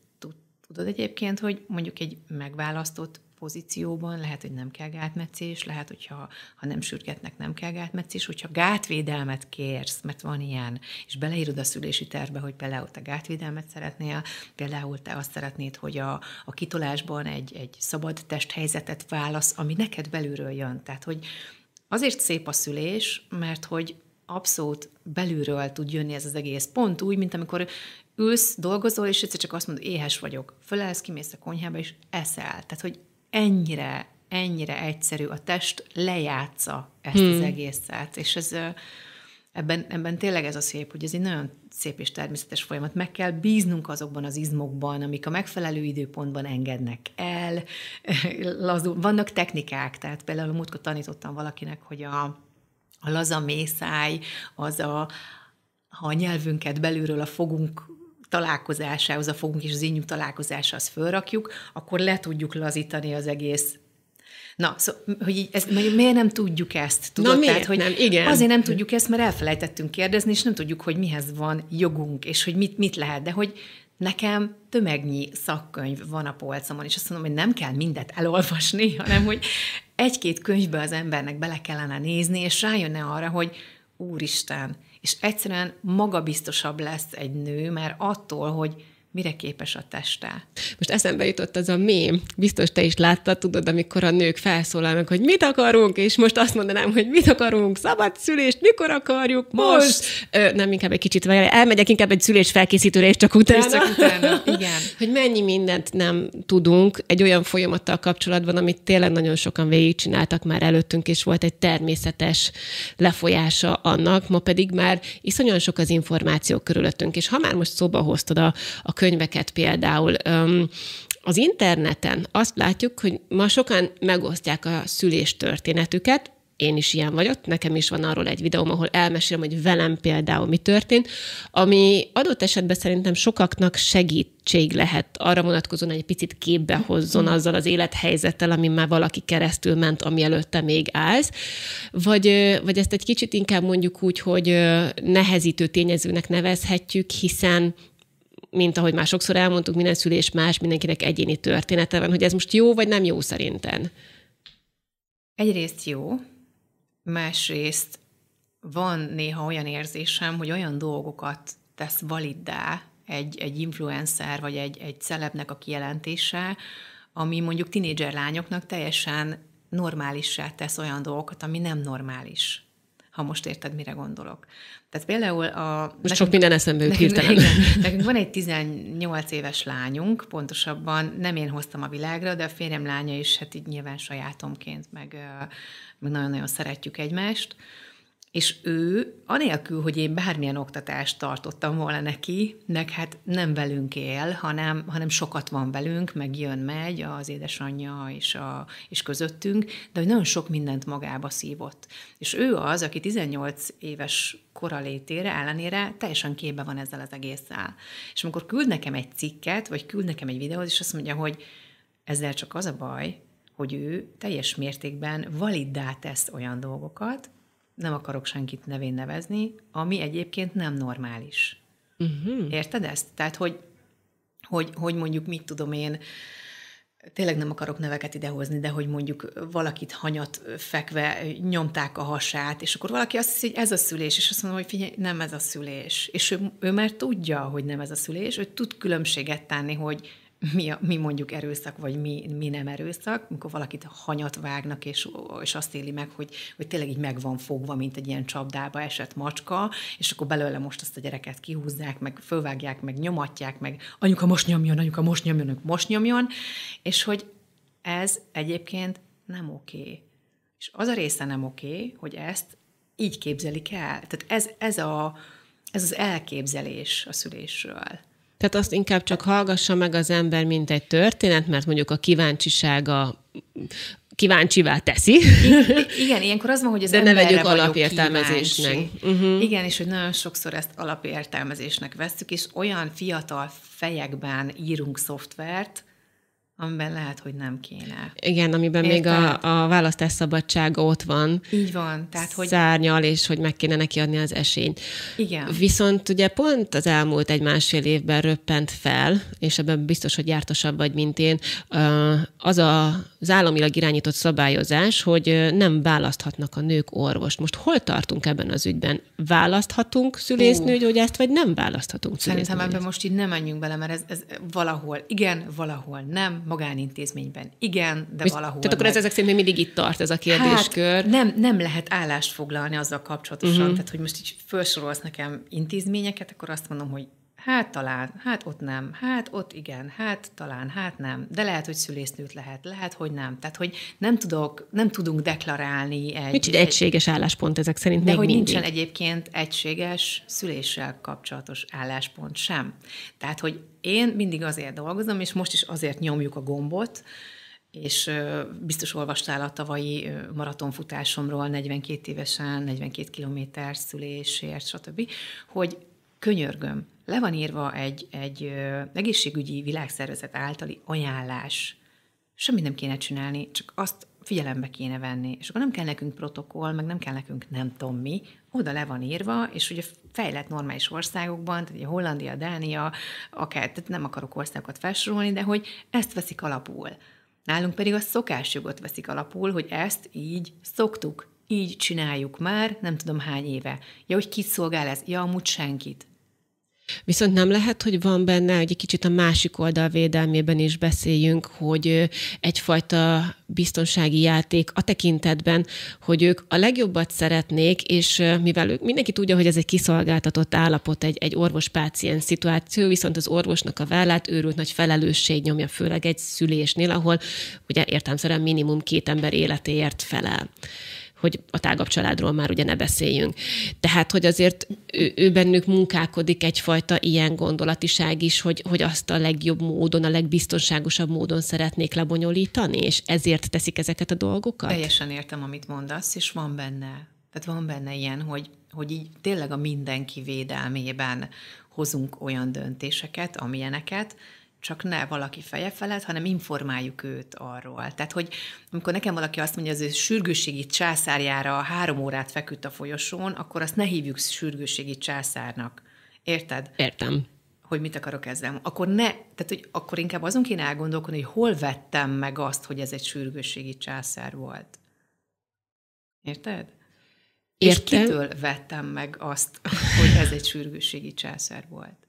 tudod egyébként, hogy mondjuk egy megválasztott pozícióban, lehet, hogy nem kell gátmetszés, lehet, hogyha ha nem sürgetnek, nem kell gátmetszés, hogyha gátvédelmet kérsz, mert van ilyen, és beleírod a szülési tervbe, hogy például te gátvédelmet szeretnél, például te azt szeretnéd, hogy a, a kitolásban egy, egy szabad testhelyzetet válasz, ami neked belülről jön. Tehát, hogy azért szép a szülés, mert hogy abszolút belülről tud jönni ez az egész. Pont úgy, mint amikor ülsz, dolgozol, és egyszer csak azt mondod, éhes vagyok. Fölelsz, kimész a konyhába, és eszel. Tehát, hogy ennyire, ennyire egyszerű, a test lejátsza ezt hmm. az egészet, és ez ebben, ebben tényleg ez a szép, hogy ez egy nagyon szép és természetes folyamat. Meg kell bíznunk azokban az izmokban, amik a megfelelő időpontban engednek el. *laughs* Lazul. Vannak technikák, tehát például múltkor tanítottam valakinek, hogy a, a laza mészáj, az a, ha a nyelvünket belülről a fogunk találkozásához, a fogunk és az ínyunk találkozásához fölrakjuk, akkor le tudjuk lazítani az egész Na, szóval, hogy így, ez, miért nem tudjuk ezt? Tudod? Na, miért Tehát, hogy nem? Igen. Azért nem tudjuk ezt, mert elfelejtettünk kérdezni, és nem tudjuk, hogy mihez van jogunk, és hogy mit, mit lehet. De hogy nekem tömegnyi szakkönyv van a polcomon, és azt mondom, hogy nem kell mindet elolvasni, *laughs* hanem hogy egy-két könyvbe az embernek bele kellene nézni, és rájönne arra, hogy úristen, és egyszerűen magabiztosabb lesz egy nő, mert attól, hogy mire képes a teste. Most eszembe jutott az a mém, biztos te is láttad, tudod, amikor a nők felszólalnak, hogy mit akarunk, és most azt mondanám, hogy mit akarunk, szabad szülést, mikor akarjuk, most. most. Ö, nem, inkább egy kicsit, elmegyek inkább egy szülés felkészítőre, és csak utána. És csak utána, *laughs* igen. hogy mennyi mindent nem tudunk egy olyan folyamattal kapcsolatban, amit tényleg nagyon sokan végigcsináltak már előttünk, és volt egy természetes lefolyása annak, ma pedig már iszonyan sok az információ körülöttünk, és ha már most szóba hoztad a, a könyveket például. Az interneten azt látjuk, hogy ma sokan megosztják a szülés történetüket, én is ilyen vagyok, nekem is van arról egy videóm, ahol elmesélem, hogy velem például mi történt, ami adott esetben szerintem sokaknak segítség lehet arra vonatkozóan, hogy egy picit képbe hozzon azzal az élethelyzettel, ami már valaki keresztül ment, ami előtte még állsz, vagy, vagy ezt egy kicsit inkább mondjuk úgy, hogy nehezítő tényezőnek nevezhetjük, hiszen mint ahogy már sokszor elmondtuk, minden szülés más, mindenkinek egyéni története van, hogy ez most jó vagy nem jó szerinten? Egyrészt jó, Másrészt van néha olyan érzésem, hogy olyan dolgokat tesz validdá egy, egy influencer vagy egy, egy celebnek a kijelentése, ami mondjuk tinédzser lányoknak teljesen normálissá tesz olyan dolgokat, ami nem normális ha most érted, mire gondolok. Tehát például a... Most nekünk, sok minden eszembe jut *laughs* hirtelen. Igen, *laughs* nekünk van egy 18 éves lányunk, pontosabban nem én hoztam a világra, de a férjem lánya is, hát így nyilván sajátomként, meg, meg nagyon-nagyon szeretjük egymást, és ő, anélkül, hogy én bármilyen oktatást tartottam volna neki, meg hát nem velünk él, hanem, hanem sokat van velünk, meg jön, megy az édesanyja és, a, és közöttünk, de hogy nagyon sok mindent magába szívott. És ő az, aki 18 éves koralétére ellenére teljesen képbe van ezzel az egésszel. És amikor küld nekem egy cikket, vagy küld nekem egy videót, és azt mondja, hogy ezzel csak az a baj, hogy ő teljes mértékben validdá tesz olyan dolgokat, nem akarok senkit nevén nevezni, ami egyébként nem normális. Uh-huh. Érted ezt? Tehát, hogy, hogy, hogy mondjuk mit tudom én, tényleg nem akarok neveket idehozni, de hogy mondjuk valakit hanyat fekve nyomták a hasát, és akkor valaki azt hiszi, hogy ez a szülés, és azt mondom, hogy figyelj, nem ez a szülés. És ő, ő már tudja, hogy nem ez a szülés, ő tud különbséget tenni, hogy mi, a, mi mondjuk erőszak, vagy mi, mi nem erőszak, amikor valakit hanyat vágnak, és, és azt éli meg, hogy, hogy tényleg így meg van fogva, mint egy ilyen csapdába esett macska, és akkor belőle most azt a gyereket kihúzzák, meg fölvágják, meg nyomatják, meg anyuka most nyomjon, anyuka most nyomjon, most nyomjon, és hogy ez egyébként nem oké. És az a része nem oké, hogy ezt így képzelik el. Tehát ez, ez, a, ez az elképzelés a szülésről. Tehát azt inkább csak hallgassa meg az ember, mint egy történet, mert mondjuk a kíváncsisága kíváncsivá teszi. Igen, igen, ilyenkor az van, hogy az De ne vegyük alapértelmezésnek. Uh-huh. Igen, és hogy nagyon sokszor ezt alapértelmezésnek veszük, és olyan fiatal fejekben írunk szoftvert, amiben lehet, hogy nem kéne. Igen, amiben Érted? még a, a választás szabadsága ott van. Így van. Tehát, hogy... Szárnyal, és hogy meg kéne neki adni az esélyt. Igen. Viszont ugye pont az elmúlt egy-másfél évben röppent fel, és ebben biztos, hogy jártosabb vagy, mint én, az a, az államilag irányított szabályozás, hogy nem választhatnak a nők orvost. Most hol tartunk ebben az ügyben? Választhatunk szülésznőgyógyászt, vagy nem választhatunk szülésznőgyógyászt? Szerintem ebben most így nem menjünk bele, mert ez, ez valahol igen, valahol nem, magánintézményben igen, de Visz, valahol Tehát akkor ez ezek szerint még mindig itt tart ez a kérdéskör. Hát nem, nem lehet állást foglalni azzal kapcsolatosan, uh-huh. tehát hogy most így felsorolsz nekem intézményeket, akkor azt mondom, hogy Hát talán, hát ott nem, hát ott igen, hát talán, hát nem, de lehet, hogy szülésznőt lehet, lehet, hogy nem. Tehát, hogy nem, tudok, nem tudunk deklarálni egy... Egy egységes álláspont ezek szerint De hogy mindig. nincsen egyébként egységes szüléssel kapcsolatos álláspont sem. Tehát, hogy én mindig azért dolgozom, és most is azért nyomjuk a gombot, és biztos olvastál a tavalyi maratonfutásomról 42 évesen, 42 kilométer szülésért, stb., hogy könyörgöm, le van írva egy, egy egészségügyi világszervezet általi ajánlás. Semmit nem kéne csinálni, csak azt figyelembe kéne venni. És akkor nem kell nekünk protokoll, meg nem kell nekünk nem tudom mi, oda le van írva, és ugye fejlett normális országokban, tehát ugye Hollandia, Dánia, akár, tehát nem akarok országokat felsorolni, de hogy ezt veszik alapul. Nálunk pedig a szokásjogot veszik alapul, hogy ezt így szoktuk, így csináljuk már, nem tudom hány éve. Ja, hogy kit szolgál ez? Ja, amúgy senkit. Viszont nem lehet, hogy van benne, hogy egy kicsit a másik oldal védelmében is beszéljünk, hogy egyfajta biztonsági játék a tekintetben, hogy ők a legjobbat szeretnék, és mivel ők, mindenki tudja, hogy ez egy kiszolgáltatott állapot, egy, egy orvos-páciens szituáció, viszont az orvosnak a vállát őrült nagy felelősség nyomja, főleg egy szülésnél, ahol ugye értelmszerűen minimum két ember életéért felel hogy a tágabb családról már ugye ne beszéljünk. Tehát, hogy azért ő, ő bennük munkálkodik egyfajta ilyen gondolatiság is, hogy, hogy azt a legjobb módon, a legbiztonságosabb módon szeretnék lebonyolítani, és ezért teszik ezeket a dolgokat? Teljesen értem, amit mondasz, és van benne, tehát van benne ilyen, hogy, hogy így tényleg a mindenki védelmében hozunk olyan döntéseket, amilyeneket, csak ne valaki feje felett, hanem informáljuk őt arról. Tehát, hogy amikor nekem valaki azt mondja, hogy az ő sürgősségi császárjára három órát feküdt a folyosón, akkor azt ne hívjuk sürgősségi császárnak. Érted? Értem. Hogy mit akarok ezzel. Akkor ne, tehát hogy akkor inkább azon kéne elgondolkodni, hogy hol vettem meg azt, hogy ez egy sürgősségi császár volt. Érted? Értem. És kitől vettem meg azt, *laughs* hogy ez egy sürgősségi császár volt?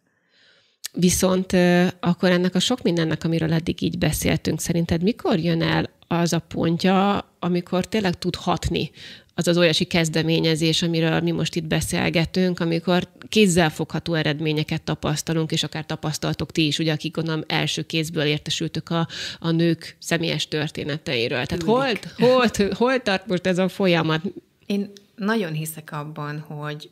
Viszont akkor ennek a sok mindennek, amiről eddig így beszéltünk, szerinted mikor jön el az a pontja, amikor tényleg tud hatni az az olyasi kezdeményezés, amiről mi most itt beszélgetünk, amikor kézzelfogható eredményeket tapasztalunk, és akár tapasztaltok ti is, ugye, akik gondolom első kézből értesültök a, a nők személyes történeteiről. Tehát hol, hol, hol tart most ez a folyamat? Én nagyon hiszek abban, hogy,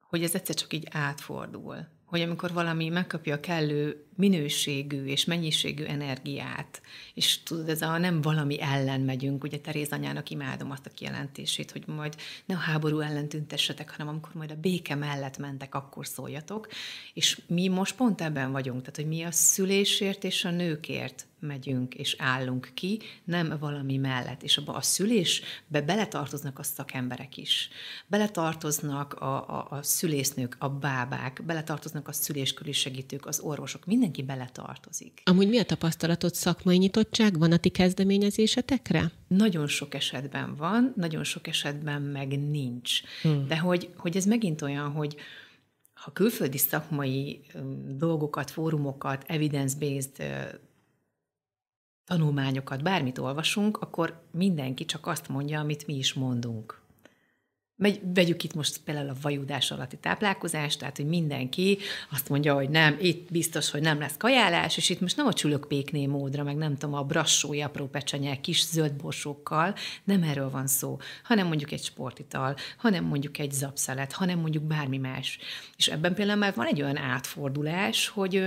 hogy ez egyszer csak így átfordul hogy amikor valami megkapja a kellő minőségű és mennyiségű energiát, és tudod, ez a nem valami ellen megyünk, ugye Teréz anyának imádom azt a kijelentését, hogy majd ne a háború ellen tüntessetek, hanem amikor majd a béke mellett mentek, akkor szóljatok, és mi most pont ebben vagyunk, tehát hogy mi a szülésért és a nőkért megyünk és állunk ki, nem valami mellett. És abba a szülésbe beletartoznak a szakemberek is. Beletartoznak a, a, a szülésznők, a bábák, beletartoznak a szülésköri segítők, az orvosok, mindenki beletartozik. Amúgy mi a tapasztalatod szakmai nyitottság? Van a ti kezdeményezésetekre? Nagyon sok esetben van, nagyon sok esetben meg nincs. Hmm. De hogy, hogy ez megint olyan, hogy ha külföldi szakmai dolgokat, fórumokat, evidence-based tanulmányokat, bármit olvasunk, akkor mindenki csak azt mondja, amit mi is mondunk. Megy, vegyük itt most például a vajudás alatti táplálkozást, tehát, hogy mindenki azt mondja, hogy nem, itt biztos, hogy nem lesz kajálás, és itt most nem a csülökpékné módra, meg nem tudom, a brassói apró pecsenye kis zöld borsókkal, nem erről van szó, hanem mondjuk egy sportital, hanem mondjuk egy zapszelet, hanem mondjuk bármi más. És ebben például már van egy olyan átfordulás, hogy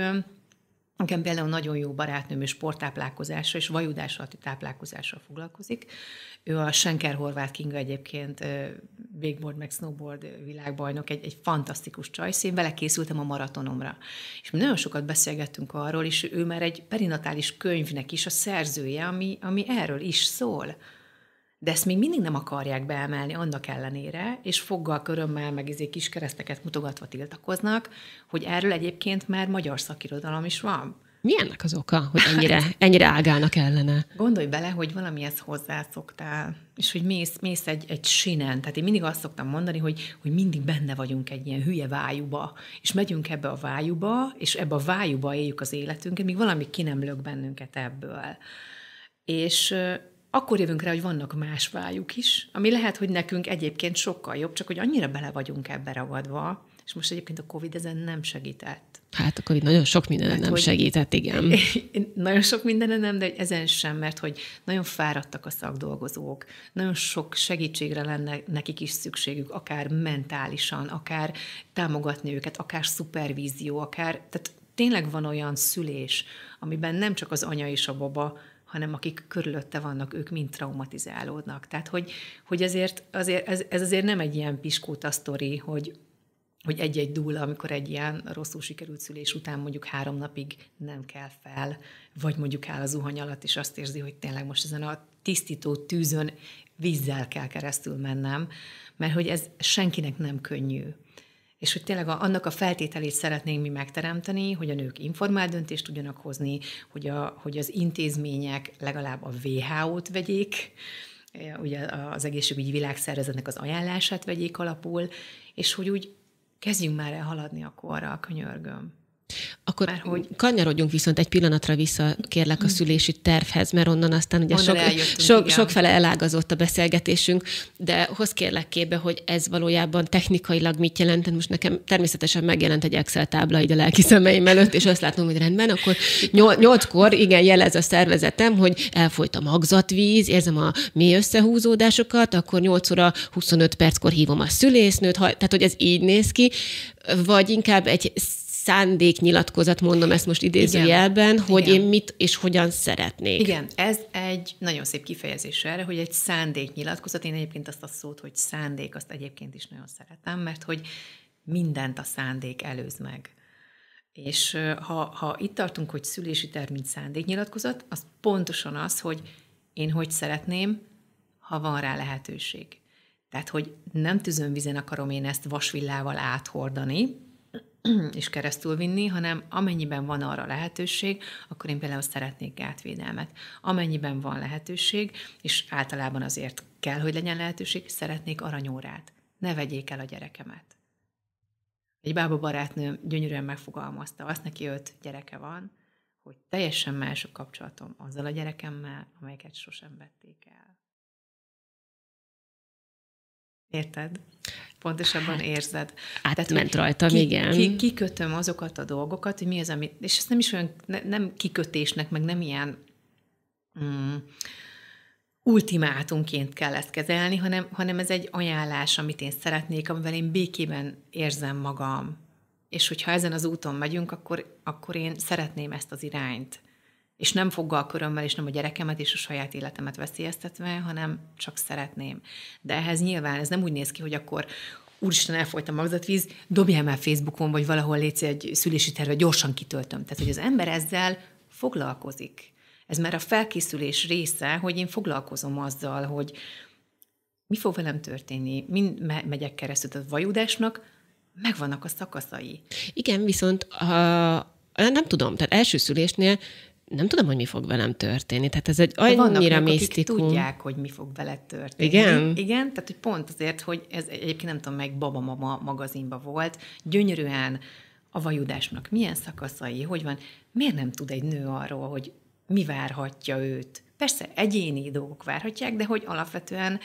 Nekem például nagyon jó barátnőm és sporttáplálkozással és vajudás alatti táplálkozással foglalkozik. Ő a Schenker Horváth Kinga egyébként wakeboard meg snowboard világbajnok, egy, egy fantasztikus csajsz. Én vele készültem a maratonomra. És mi nagyon sokat beszélgettünk arról, és ő már egy perinatális könyvnek is a szerzője, ami, ami erről is szól de ezt még mindig nem akarják beemelni annak ellenére, és foggal, körömmel, meg izé kis kereszteket mutogatva tiltakoznak, hogy erről egyébként már magyar szakirodalom is van. Mi ennek az oka, hogy ennyire, ennyire ágálnak ellene? Gondolj bele, hogy valamihez hozzászoktál, és hogy mész, mész egy, egy sinen. Tehát én mindig azt szoktam mondani, hogy, hogy mindig benne vagyunk egy ilyen hülye vájuba, és megyünk ebbe a vájuba, és ebbe a vájuba éljük az életünket, míg valami ki nem lök bennünket ebből. És akkor jövünk rá, hogy vannak más vájuk is, ami lehet, hogy nekünk egyébként sokkal jobb, csak hogy annyira bele vagyunk ebbe ragadva, és most egyébként a Covid ezen nem segített. Hát a Covid nagyon sok mindenen hát, nem segített, igen. *laughs* Nagyon sok mindenen nem, de ezen sem, mert hogy nagyon fáradtak a szakdolgozók, nagyon sok segítségre lenne nekik is szükségük, akár mentálisan, akár támogatni őket, akár szupervízió, akár, tehát tényleg van olyan szülés, amiben nem csak az anya és a baba, hanem akik körülötte vannak, ők mind traumatizálódnak. Tehát, hogy, hogy azért, azért ez, ez azért nem egy ilyen piskóta sztori, hogy, hogy egy-egy dúl, amikor egy ilyen rosszul sikerült szülés után mondjuk három napig nem kell fel, vagy mondjuk áll az zuhany alatt, és azt érzi, hogy tényleg most ezen a tisztító tűzön vízzel kell keresztül mennem, mert hogy ez senkinek nem könnyű és hogy tényleg a, annak a feltételét szeretnénk mi megteremteni, hogy a nők informált döntést tudjanak hozni, hogy, a, hogy az intézmények legalább a WHO-t vegyék, ugye az egészségügyi világszervezetnek az ajánlását vegyék alapul, és hogy úgy kezdjünk már el haladni a könyörgöm. Akkor mert hogy... kanyarodjunk viszont egy pillanatra vissza, kérlek, a szülési tervhez, mert onnan aztán ugye onnan sok, sok, sokfele elágazott a beszélgetésünk, de hoz kérlek képbe, hogy ez valójában technikailag mit jelent. Most nekem természetesen megjelent egy Excel tábla így a lelki szemeim előtt, és azt látom, hogy rendben, akkor nyolckor, igen, jelez a szervezetem, hogy elfolyt a magzatvíz, érzem a mély összehúzódásokat, akkor 8 óra 25 perckor hívom a szülésznőt, tehát hogy ez így néz ki, vagy inkább egy szándéknyilatkozat, mondom ezt most idézőjelben, Igen. hogy Igen. én mit és hogyan szeretnék. Igen, ez egy nagyon szép kifejezés erre, hogy egy szándéknyilatkozat. Én egyébként azt a szót, hogy szándék, azt egyébként is nagyon szeretem, mert hogy mindent a szándék előz meg. És ha, ha itt tartunk, hogy szülési terv, mint szándéknyilatkozat, az pontosan az, hogy én hogy szeretném, ha van rá lehetőség. Tehát, hogy nem tűzönvizen akarom én ezt vasvillával áthordani, *clears throat* és keresztül vinni, hanem amennyiben van arra lehetőség, akkor én például szeretnék gátvédelmet. Amennyiben van lehetőség, és általában azért kell, hogy legyen lehetőség, szeretnék aranyórát. Ne vegyék el a gyerekemet. Egy bába barátnő gyönyörűen megfogalmazta, azt neki öt gyereke van, hogy teljesen más a kapcsolatom azzal a gyerekemmel, amelyeket sosem vették el. Érted? Pontosabban hát, érzed. Átment Tehát, rajtam, ki, igen. Ki, kikötöm azokat a dolgokat, hogy mi az, ami, és ezt nem is olyan, ne, nem kikötésnek, meg nem ilyen mm, ultimátumként kell ezt kezelni, hanem, hanem ez egy ajánlás, amit én szeretnék, amivel én békében érzem magam. És hogyha ezen az úton megyünk, akkor, akkor én szeretném ezt az irányt. És nem foggal körömmel, és nem a gyerekemet és a saját életemet veszélyeztetve, hanem csak szeretném. De ehhez nyilván ez nem úgy néz ki, hogy akkor úristen, elfolyt a magzatvíz, dobjál már Facebookon, vagy valahol létsz egy szülési terve, gyorsan kitöltöm. Tehát, hogy az ember ezzel foglalkozik. Ez már a felkészülés része, hogy én foglalkozom azzal, hogy mi fog velem történni, mind me- megyek keresztül, tehát vajudásnak megvannak a szakaszai. Igen, viszont a, nem tudom, tehát első szülésnél nem tudom, hogy mi fog velem történni. Tehát ez egy annyira misztikum. tudják, hogy mi fog veled történni. Igen? Igen, tehát hogy pont azért, hogy ez egyébként nem tudom, meg Baba Mama magazinban volt, gyönyörűen a vajudásnak milyen szakaszai, hogy van, miért nem tud egy nő arról, hogy mi várhatja őt. Persze egyéni dolgok várhatják, de hogy alapvetően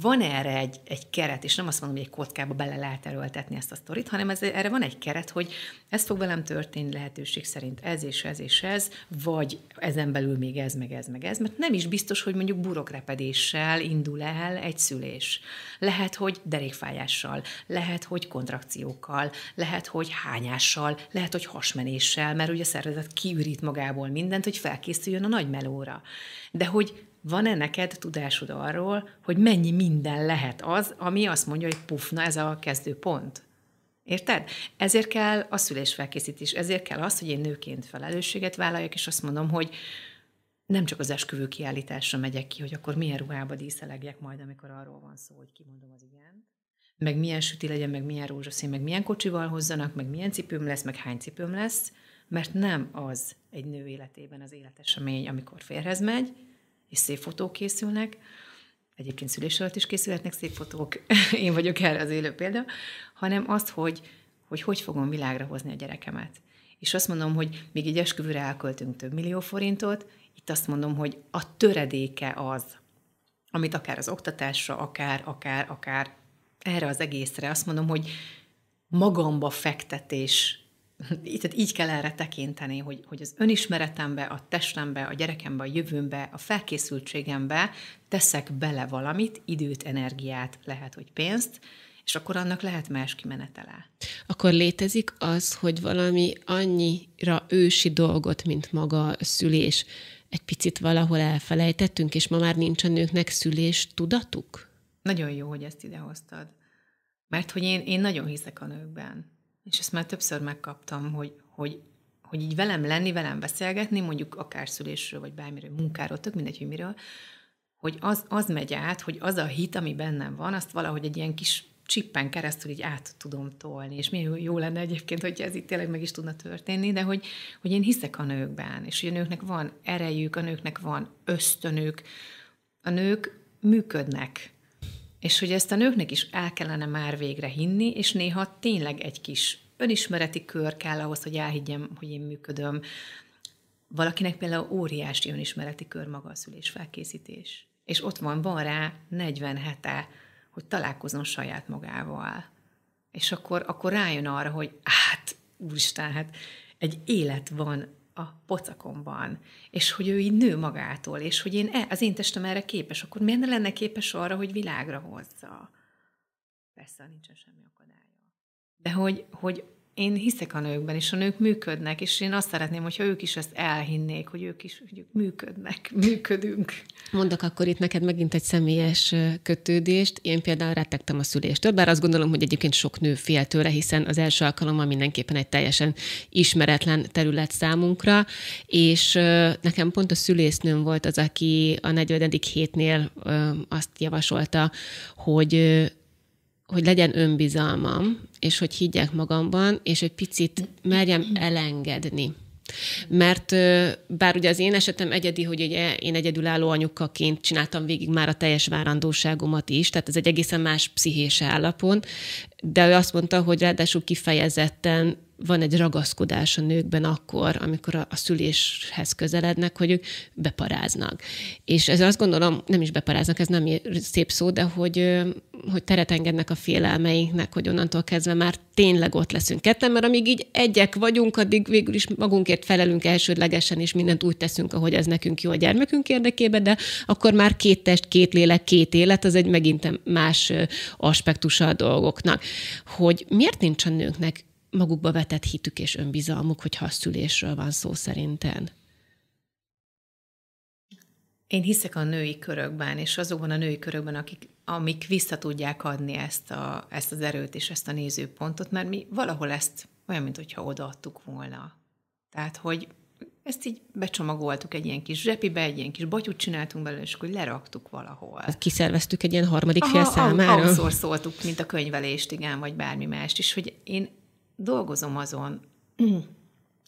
van erre egy, egy keret, és nem azt mondom, hogy egy kockába bele lehet erőltetni ezt a sztorit, hanem ez, erre van egy keret, hogy ez fog velem történni lehetőség szerint ez és ez és ez, vagy ezen belül még ez, meg ez, meg ez, mert nem is biztos, hogy mondjuk burokrepedéssel indul el egy szülés. Lehet, hogy derékfájással, lehet, hogy kontrakciókkal, lehet, hogy hányással, lehet, hogy hasmenéssel, mert ugye a szervezet kiürít magából mindent, hogy felkészüljön a nagy melóra. De hogy van-e neked tudásod arról, hogy mennyi minden lehet az, ami azt mondja, hogy pufna, ez a kezdőpont? Érted? Ezért kell a szülésfelkészítés, ezért kell az, hogy én nőként felelősséget vállaljak, és azt mondom, hogy nem csak az esküvő kiállításra megyek ki, hogy akkor milyen ruhába díszelegjek majd, amikor arról van szó, hogy kimondom az igen, meg milyen süti legyen, meg milyen rózsaszín, meg milyen kocsival hozzanak, meg milyen cipőm lesz, meg hány cipőm lesz, mert nem az egy nő életében az életesemény, amikor férhez megy, és szép fotók készülnek, egyébként szülés alatt is készülhetnek szép fotók, *laughs* én vagyok erre az élő példa, hanem azt, hogy, hogy hogy fogom világra hozni a gyerekemet. És azt mondom, hogy még egy esküvőre elköltünk több millió forintot, itt azt mondom, hogy a töredéke az, amit akár az oktatásra, akár, akár, akár erre az egészre, azt mondom, hogy magamba fektetés tehát így kell erre tekinteni, hogy, hogy az önismeretembe, a testembe, a gyerekembe, a jövőmbe, a felkészültségembe teszek bele valamit, időt, energiát, lehet, hogy pénzt, és akkor annak lehet más kimenetele. Akkor létezik az, hogy valami annyira ősi dolgot, mint maga a szülés, egy picit valahol elfelejtettünk, és ma már nincs a nőknek szülés tudatuk? Nagyon jó, hogy ezt idehoztad. Mert hogy én, én nagyon hiszek a nőkben és ezt már többször megkaptam, hogy, hogy, hogy így velem lenni, velem beszélgetni, mondjuk akár szülésről, vagy bármiről, munkáról, tök mindegy, hogy miről, hogy az, az megy át, hogy az a hit, ami bennem van, azt valahogy egy ilyen kis csippen keresztül így át tudom tolni, és milyen jó lenne egyébként, hogy ez itt tényleg meg is tudna történni, de hogy, hogy én hiszek a nőkben, és hogy a nőknek van erejük, a nőknek van ösztönük, a nők működnek, és hogy ezt a nőknek is el kellene már végre hinni, és néha tényleg egy kis önismereti kör kell ahhoz, hogy elhiggyem, hogy én működöm. Valakinek például óriási önismereti kör maga a szülés felkészítés. És ott van, van rá 40 hete, hogy találkozom saját magával. És akkor, akkor rájön arra, hogy hát, úristen, hát egy élet van a pocakomban, és hogy ő így nő magától, és hogy én, e, az én testem erre képes, akkor miért ne lenne képes arra, hogy világra hozza? Persze, nincsen semmi akadálya. De hogy, hogy én hiszek a nőkben, és a nők működnek, és én azt szeretném, hogyha ők is ezt elhinnék, hogy ők is hogy ők működnek, *laughs* működünk. Mondok akkor itt neked megint egy személyes kötődést. Én például rettegtem a szüléstől, bár azt gondolom, hogy egyébként sok nő fél tőle, hiszen az első alkalommal mindenképpen egy teljesen ismeretlen terület számunkra, és nekem pont a szülésznőm volt az, aki a 40. hétnél azt javasolta, hogy hogy legyen önbizalmam, és hogy higgyek magamban, és egy picit merjem elengedni. Mert bár ugye az én esetem egyedi, hogy ugye én egyedülálló anyukaként csináltam végig már a teljes várandóságomat is, tehát ez egy egészen más pszichés állapot, de ő azt mondta, hogy ráadásul kifejezetten van egy ragaszkodás a nőkben akkor, amikor a, a szüléshez közelednek, hogy ők beparáznak. És ez azt gondolom, nem is beparáznak, ez nem szép szó, de hogy, hogy teret engednek a félelmeinknek, hogy onnantól kezdve már tényleg ott leszünk ketten, mert amíg így egyek vagyunk, addig végül is magunkért felelünk elsődlegesen, és mindent úgy teszünk, ahogy ez nekünk jó a gyermekünk érdekében, de akkor már két test, két lélek, két élet, az egy megint más aspektusa a dolgoknak. Hogy miért nincs a nőknek magukba vetett hitük és önbizalmuk, hogyha a szülésről van szó szerinten? Én hiszek a női körökben, és azokban a női körökben, akik, amik vissza tudják adni ezt, a, ezt az erőt és ezt a nézőpontot, mert mi valahol ezt olyan, mintha odaadtuk volna. Tehát, hogy ezt így becsomagoltuk egy ilyen kis zsepibe, egy ilyen kis batyút csináltunk belőle, és akkor leraktuk valahol. Hát kiszerveztük egy ilyen harmadik fél számára? szóltuk, mint a könyvelést, igen, vagy bármi mást is, hogy én dolgozom azon,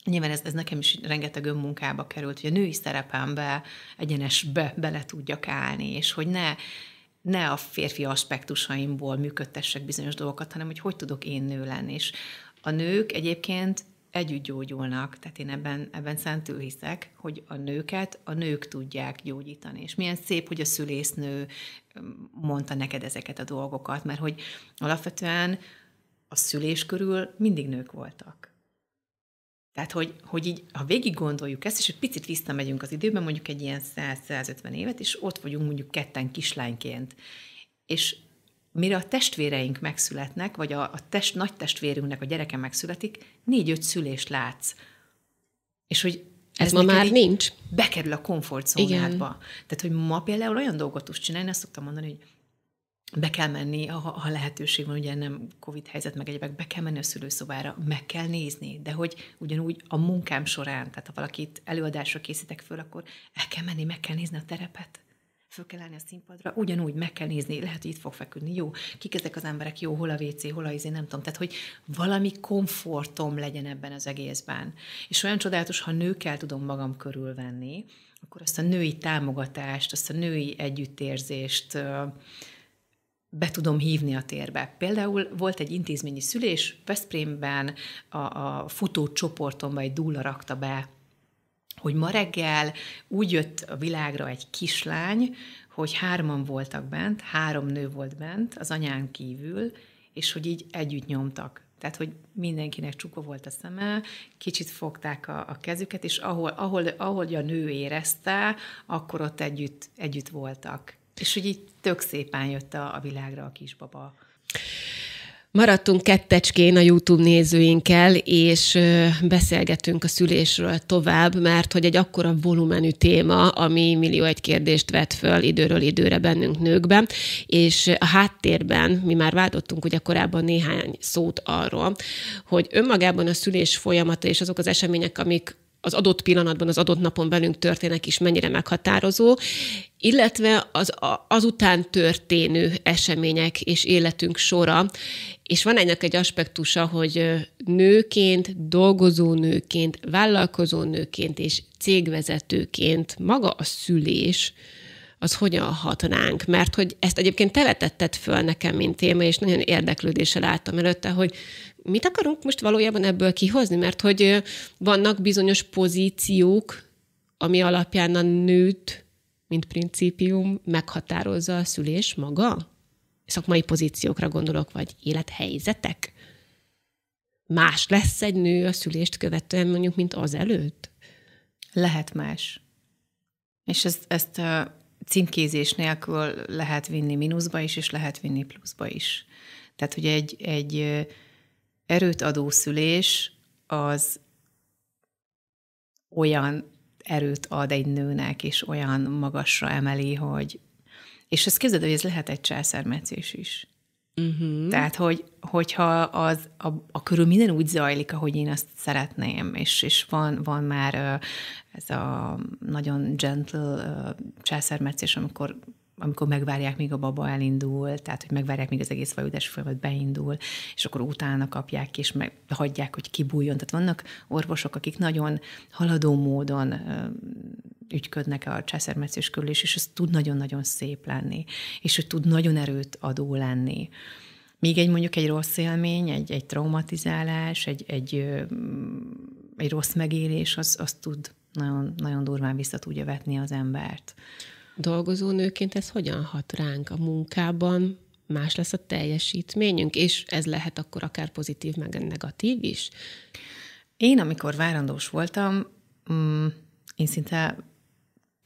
Nyilván ez, ez nekem is rengeteg önmunkába került, hogy a női szerepembe egyenesbe bele tudjak állni, és hogy ne, ne a férfi aspektusaimból működtessek bizonyos dolgokat, hanem hogy hogy tudok én nő lenni. És a nők egyébként együtt gyógyulnak, tehát én ebben, ebben szentül hiszek, hogy a nőket a nők tudják gyógyítani. És milyen szép, hogy a szülésznő mondta neked ezeket a dolgokat, mert hogy alapvetően a szülés körül mindig nők voltak. Tehát, hogy, hogy így, ha végig gondoljuk ezt, és egy picit visszamegyünk az időben, mondjuk egy ilyen 100-150 évet, és ott vagyunk mondjuk ketten kislányként, és mire a testvéreink megszületnek, vagy a, a test, nagy testvérünknek a gyereke megszületik, négy-öt szülést látsz. És hogy ez, ez ma már nincs. Bekerül a komfortzónádba. Tehát, hogy ma például olyan dolgot tudsz csinálni, azt szoktam mondani, hogy be kell menni, ha, ha lehetőség van, ugye nem Covid helyzet, meg egyébek, be kell menni a szülőszobára, meg kell nézni, de hogy ugyanúgy a munkám során, tehát ha valakit előadásra készítek föl, akkor el kell menni, meg kell nézni a terepet, föl kell állni a színpadra, ugyanúgy meg kell nézni, lehet, hogy itt fog feküdni, jó, kik ezek az emberek, jó, hol a WC, hol a izé, nem tudom, tehát hogy valami komfortom legyen ebben az egészben. És olyan csodálatos, ha nőkkel tudom magam körülvenni, akkor azt a női támogatást, azt a női együttérzést, be tudom hívni a térbe. Például volt egy intézményi szülés Veszprémben, a, a futó csoportomban egy dúla rakta be, hogy ma reggel úgy jött a világra egy kislány, hogy hárman voltak bent, három nő volt bent, az anyán kívül, és hogy így együtt nyomtak. Tehát, hogy mindenkinek csukva volt a szeme, kicsit fogták a, a kezüket, és ahol, ahol, ahol a nő érezte, akkor ott együtt, együtt voltak. És hogy így tök szépen jött a, a világra a kisbaba. Maradtunk kettecskén a YouTube nézőinkkel, és beszélgetünk a szülésről tovább, mert hogy egy akkora volumenű téma, ami millió egy kérdést vet föl időről időre bennünk nőkben, és a háttérben mi már vádottunk ugye korábban néhány szót arról, hogy önmagában a szülés folyamata és azok az események, amik az adott pillanatban, az adott napon velünk történnek is mennyire meghatározó, illetve az azután történő események és életünk sora. És van ennek egy aspektusa, hogy nőként, dolgozó nőként, vállalkozó nőként és cégvezetőként maga a szülés, az hogyan hat ránk. Mert hogy ezt egyébként te vetetted föl nekem, mint téma, és nagyon érdeklődéssel láttam előtte, hogy mit akarunk most valójában ebből kihozni? Mert hogy vannak bizonyos pozíciók, ami alapján a nőt, mint principium, meghatározza a szülés maga? Szakmai pozíciókra gondolok, vagy élethelyzetek? Más lesz egy nő a szülést követően mondjuk, mint az előtt? Lehet más. És ezt, ezt a címkézés nélkül lehet vinni mínuszba is, és lehet vinni pluszba is. Tehát, hogy egy, egy erőt adó szülés az olyan erőt ad egy nőnek, és olyan magasra emeli, hogy és ezt képzeld, hogy ez lehet egy császármetszés is. Uh-huh. Tehát, hogy, hogyha az, a, a körül minden úgy zajlik, ahogy én azt szeretném, és, és van, van már ez a nagyon gentle császármetszés, amikor amikor megvárják, míg a baba elindul, tehát hogy megvárják, míg az egész vajudási folyamat beindul, és akkor utána kapják és meg hagyják, hogy kibújjon. Tehát vannak orvosok, akik nagyon haladó módon ügyködnek a császármetszés körül, és, ez tud nagyon-nagyon szép lenni, és hogy tud nagyon erőt adó lenni. Míg egy mondjuk egy rossz élmény, egy, egy traumatizálás, egy, egy, egy rossz megélés, az, az tud nagyon, nagyon durván vissza tudja vetni az embert. Dolgozó nőként ez hogyan hat ránk a munkában? Más lesz a teljesítményünk, és ez lehet akkor akár pozitív, meg negatív is? Én, amikor várandós voltam, mm, én szinte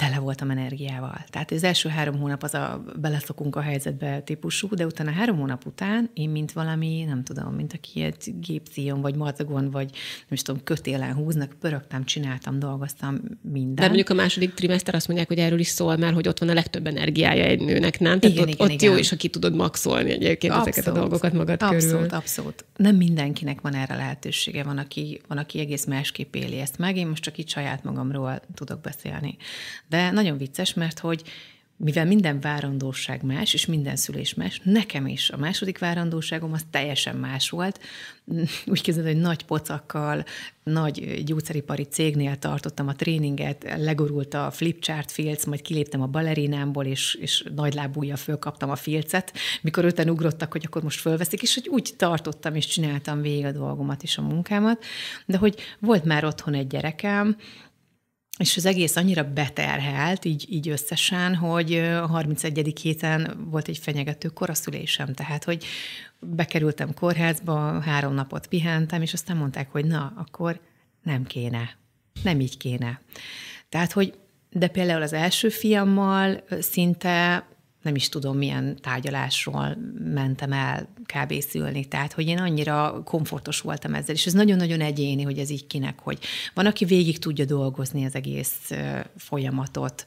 tele voltam energiával. Tehát az első három hónap az a beleszokunk a helyzetbe típusú, de utána három hónap után én, mint valami, nem tudom, mint aki egy gépszíjon, vagy madzagon, vagy nem is tudom, kötélen húznak, pörögtem, csináltam, dolgoztam, minden. De mondjuk a második trimester azt mondják, hogy erről is szól, mert hogy ott van a legtöbb energiája egy nőnek, nem? Tehát igen, ott, igen, ott igen. jó is, ha ki tudod maxolni egyébként abszolút, ezeket a dolgokat magad abszolút, körül. Abszolút, abszolút. Nem mindenkinek van erre lehetősége, van aki, van, aki egész másképp éli ezt meg, én most csak itt saját magamról tudok beszélni. De nagyon vicces, mert hogy mivel minden várandóság más, és minden szülés más, nekem is a második várandóságom az teljesen más volt. *laughs* Úgy képzeld, hogy nagy pocakkal, nagy gyógyszeripari cégnél tartottam a tréninget, legorult a flipchart filc, majd kiléptem a balerinámból, és, és nagy lábújjal fölkaptam a filcet, mikor öten ugrottak, hogy akkor most fölveszik, és hogy úgy tartottam, és csináltam végig a dolgomat és a munkámat, de hogy volt már otthon egy gyerekem, és az egész annyira beterhelt, így, így összesen, hogy a 31. héten volt egy fenyegető koraszülésem, tehát, hogy bekerültem kórházba, három napot pihentem, és aztán mondták, hogy na, akkor nem kéne, nem így kéne. Tehát, hogy de például az első fiammal szinte nem is tudom, milyen tárgyalásról mentem el kb. szülni. Tehát, hogy én annyira komfortos voltam ezzel, és ez nagyon-nagyon egyéni, hogy ez így kinek, hogy van, aki végig tudja dolgozni az egész folyamatot,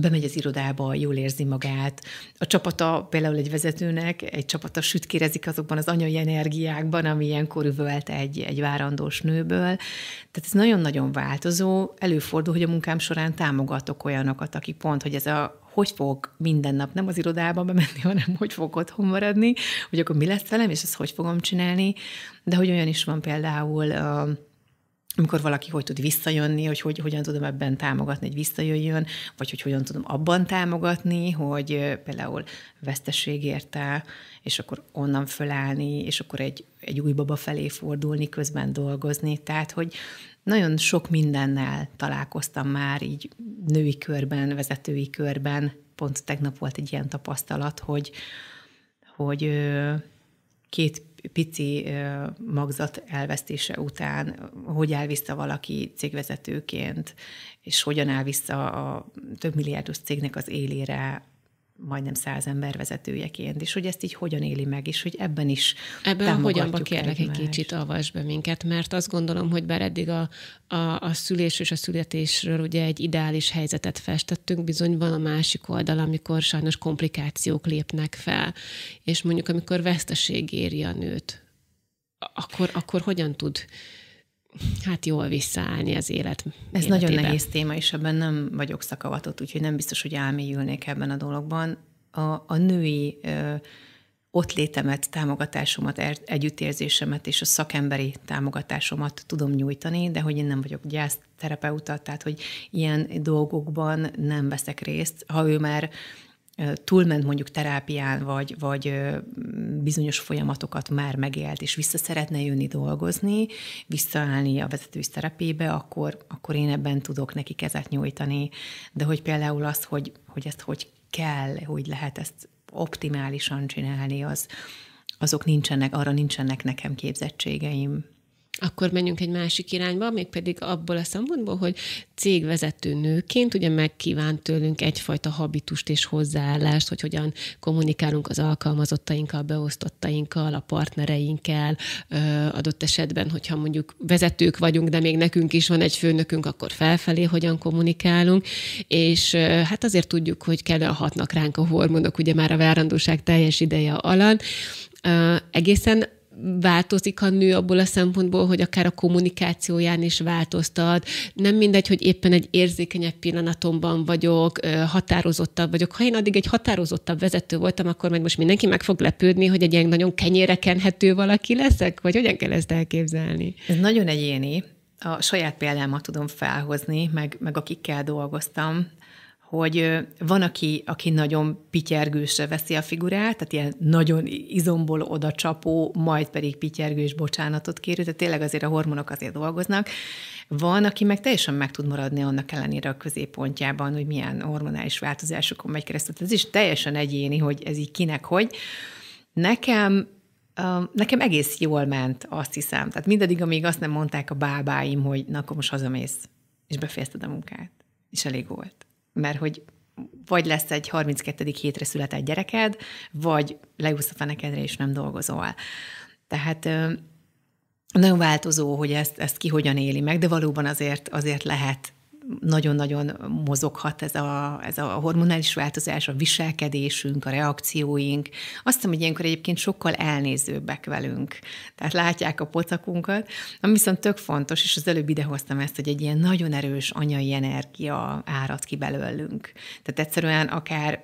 bemegy az irodába, jól érzi magát. A csapata, például egy vezetőnek, egy csapata sütkérezik azokban az anyai energiákban, ami ilyenkor üvölt egy, egy várandós nőből. Tehát ez nagyon-nagyon változó. Előfordul, hogy a munkám során támogatok olyanokat, akik pont, hogy ez a hogy fog minden nap nem az irodába bemenni, hanem hogy fog otthon maradni, hogy akkor mi lesz velem, és ezt hogy fogom csinálni. De hogy olyan is van például, amikor valaki hogy tud visszajönni, hogy, hogy hogyan tudom ebben támogatni, hogy visszajöjjön, vagy hogy hogyan tudom abban támogatni, hogy például veszteség érte, és akkor onnan fölállni, és akkor egy, egy új baba felé fordulni, közben dolgozni. Tehát, hogy nagyon sok mindennel találkoztam már így női körben, vezetői körben. Pont tegnap volt egy ilyen tapasztalat, hogy, hogy két pici magzat elvesztése után hogy áll vissza valaki cégvezetőként, és hogyan áll vissza a több milliárdos cégnek az élére majdnem száz ember vezetőjeként, és hogy ezt így hogyan éli meg, és hogy ebben is Ebben hogyanba kérlek egy kicsit avasd be minket, mert azt gondolom, hogy bár eddig a, a, a szülés és a születésről ugye egy ideális helyzetet festettünk, bizony van a másik oldal, amikor sajnos komplikációk lépnek fel, és mondjuk amikor veszteség éri a nőt, akkor, akkor hogyan tud hát jól visszaállni az élet. Ez életébe. nagyon nehéz téma, és ebben nem vagyok szakavatott, úgyhogy nem biztos, hogy elmélyülnék ebben a dologban. A, a női ö, ott létemet, támogatásomat, er, együttérzésemet és a szakemberi támogatásomat tudom nyújtani, de hogy én nem vagyok gyászterapeuta, tehát hogy ilyen dolgokban nem veszek részt. Ha ő már túlment mondjuk terápián, vagy, vagy bizonyos folyamatokat már megélt, és vissza szeretne jönni dolgozni, visszaállni a vezetői szerepébe, akkor, akkor én ebben tudok neki kezet nyújtani. De hogy például az, hogy, hogy ezt hogy kell, hogy lehet ezt optimálisan csinálni, az, azok nincsenek, arra nincsenek nekem képzettségeim. Akkor menjünk egy másik irányba, mégpedig abból a szempontból, hogy cégvezető nőként ugye megkívánt tőlünk egyfajta habitust és hozzáállást, hogy hogyan kommunikálunk az alkalmazottainkkal, beosztottainkkal, a partnereinkkel, adott esetben, hogyha mondjuk vezetők vagyunk, de még nekünk is van egy főnökünk, akkor felfelé hogyan kommunikálunk, és hát azért tudjuk, hogy kell hatnak ránk a hormonok, ugye már a várandóság teljes ideje alatt, egészen változik a nő abból a szempontból, hogy akár a kommunikációján is változtat. Nem mindegy, hogy éppen egy érzékenyebb pillanatomban vagyok, határozottabb vagyok. Ha én addig egy határozottabb vezető voltam, akkor majd most mindenki meg fog lepődni, hogy egy ilyen nagyon kenyére valaki leszek? Vagy hogyan kell ezt elképzelni? Ez nagyon egyéni. A saját példámat tudom felhozni, meg, meg akikkel dolgoztam hogy van, aki, aki nagyon pityergősre veszi a figurát, tehát ilyen nagyon izomból oda csapó, majd pedig pityergős bocsánatot kérő, tehát tényleg azért a hormonok azért dolgoznak. Van, aki meg teljesen meg tud maradni annak ellenére a középpontjában, hogy milyen hormonális változásokon megy keresztül. Ez is teljesen egyéni, hogy ez így kinek hogy. Nekem nekem egész jól ment, azt hiszem. Tehát mindaddig, amíg azt nem mondták a bábáim, hogy na, akkor most hazamész, és befejezted a munkát. És elég volt mert hogy vagy lesz egy 32. hétre született gyereked, vagy leúsz a fenekedre, és nem dolgozol. Tehát nagyon változó, hogy ezt, ezt ki hogyan éli meg, de valóban azért, azért lehet nagyon-nagyon mozoghat ez a, ez a hormonális változás, a viselkedésünk, a reakcióink. Azt hiszem, hogy ilyenkor egyébként sokkal elnézőbbek velünk. Tehát látják a pocakunkat, ami viszont tök fontos, és az előbb idehoztam ezt, hogy egy ilyen nagyon erős anyai energia árad ki belőlünk. Tehát egyszerűen akár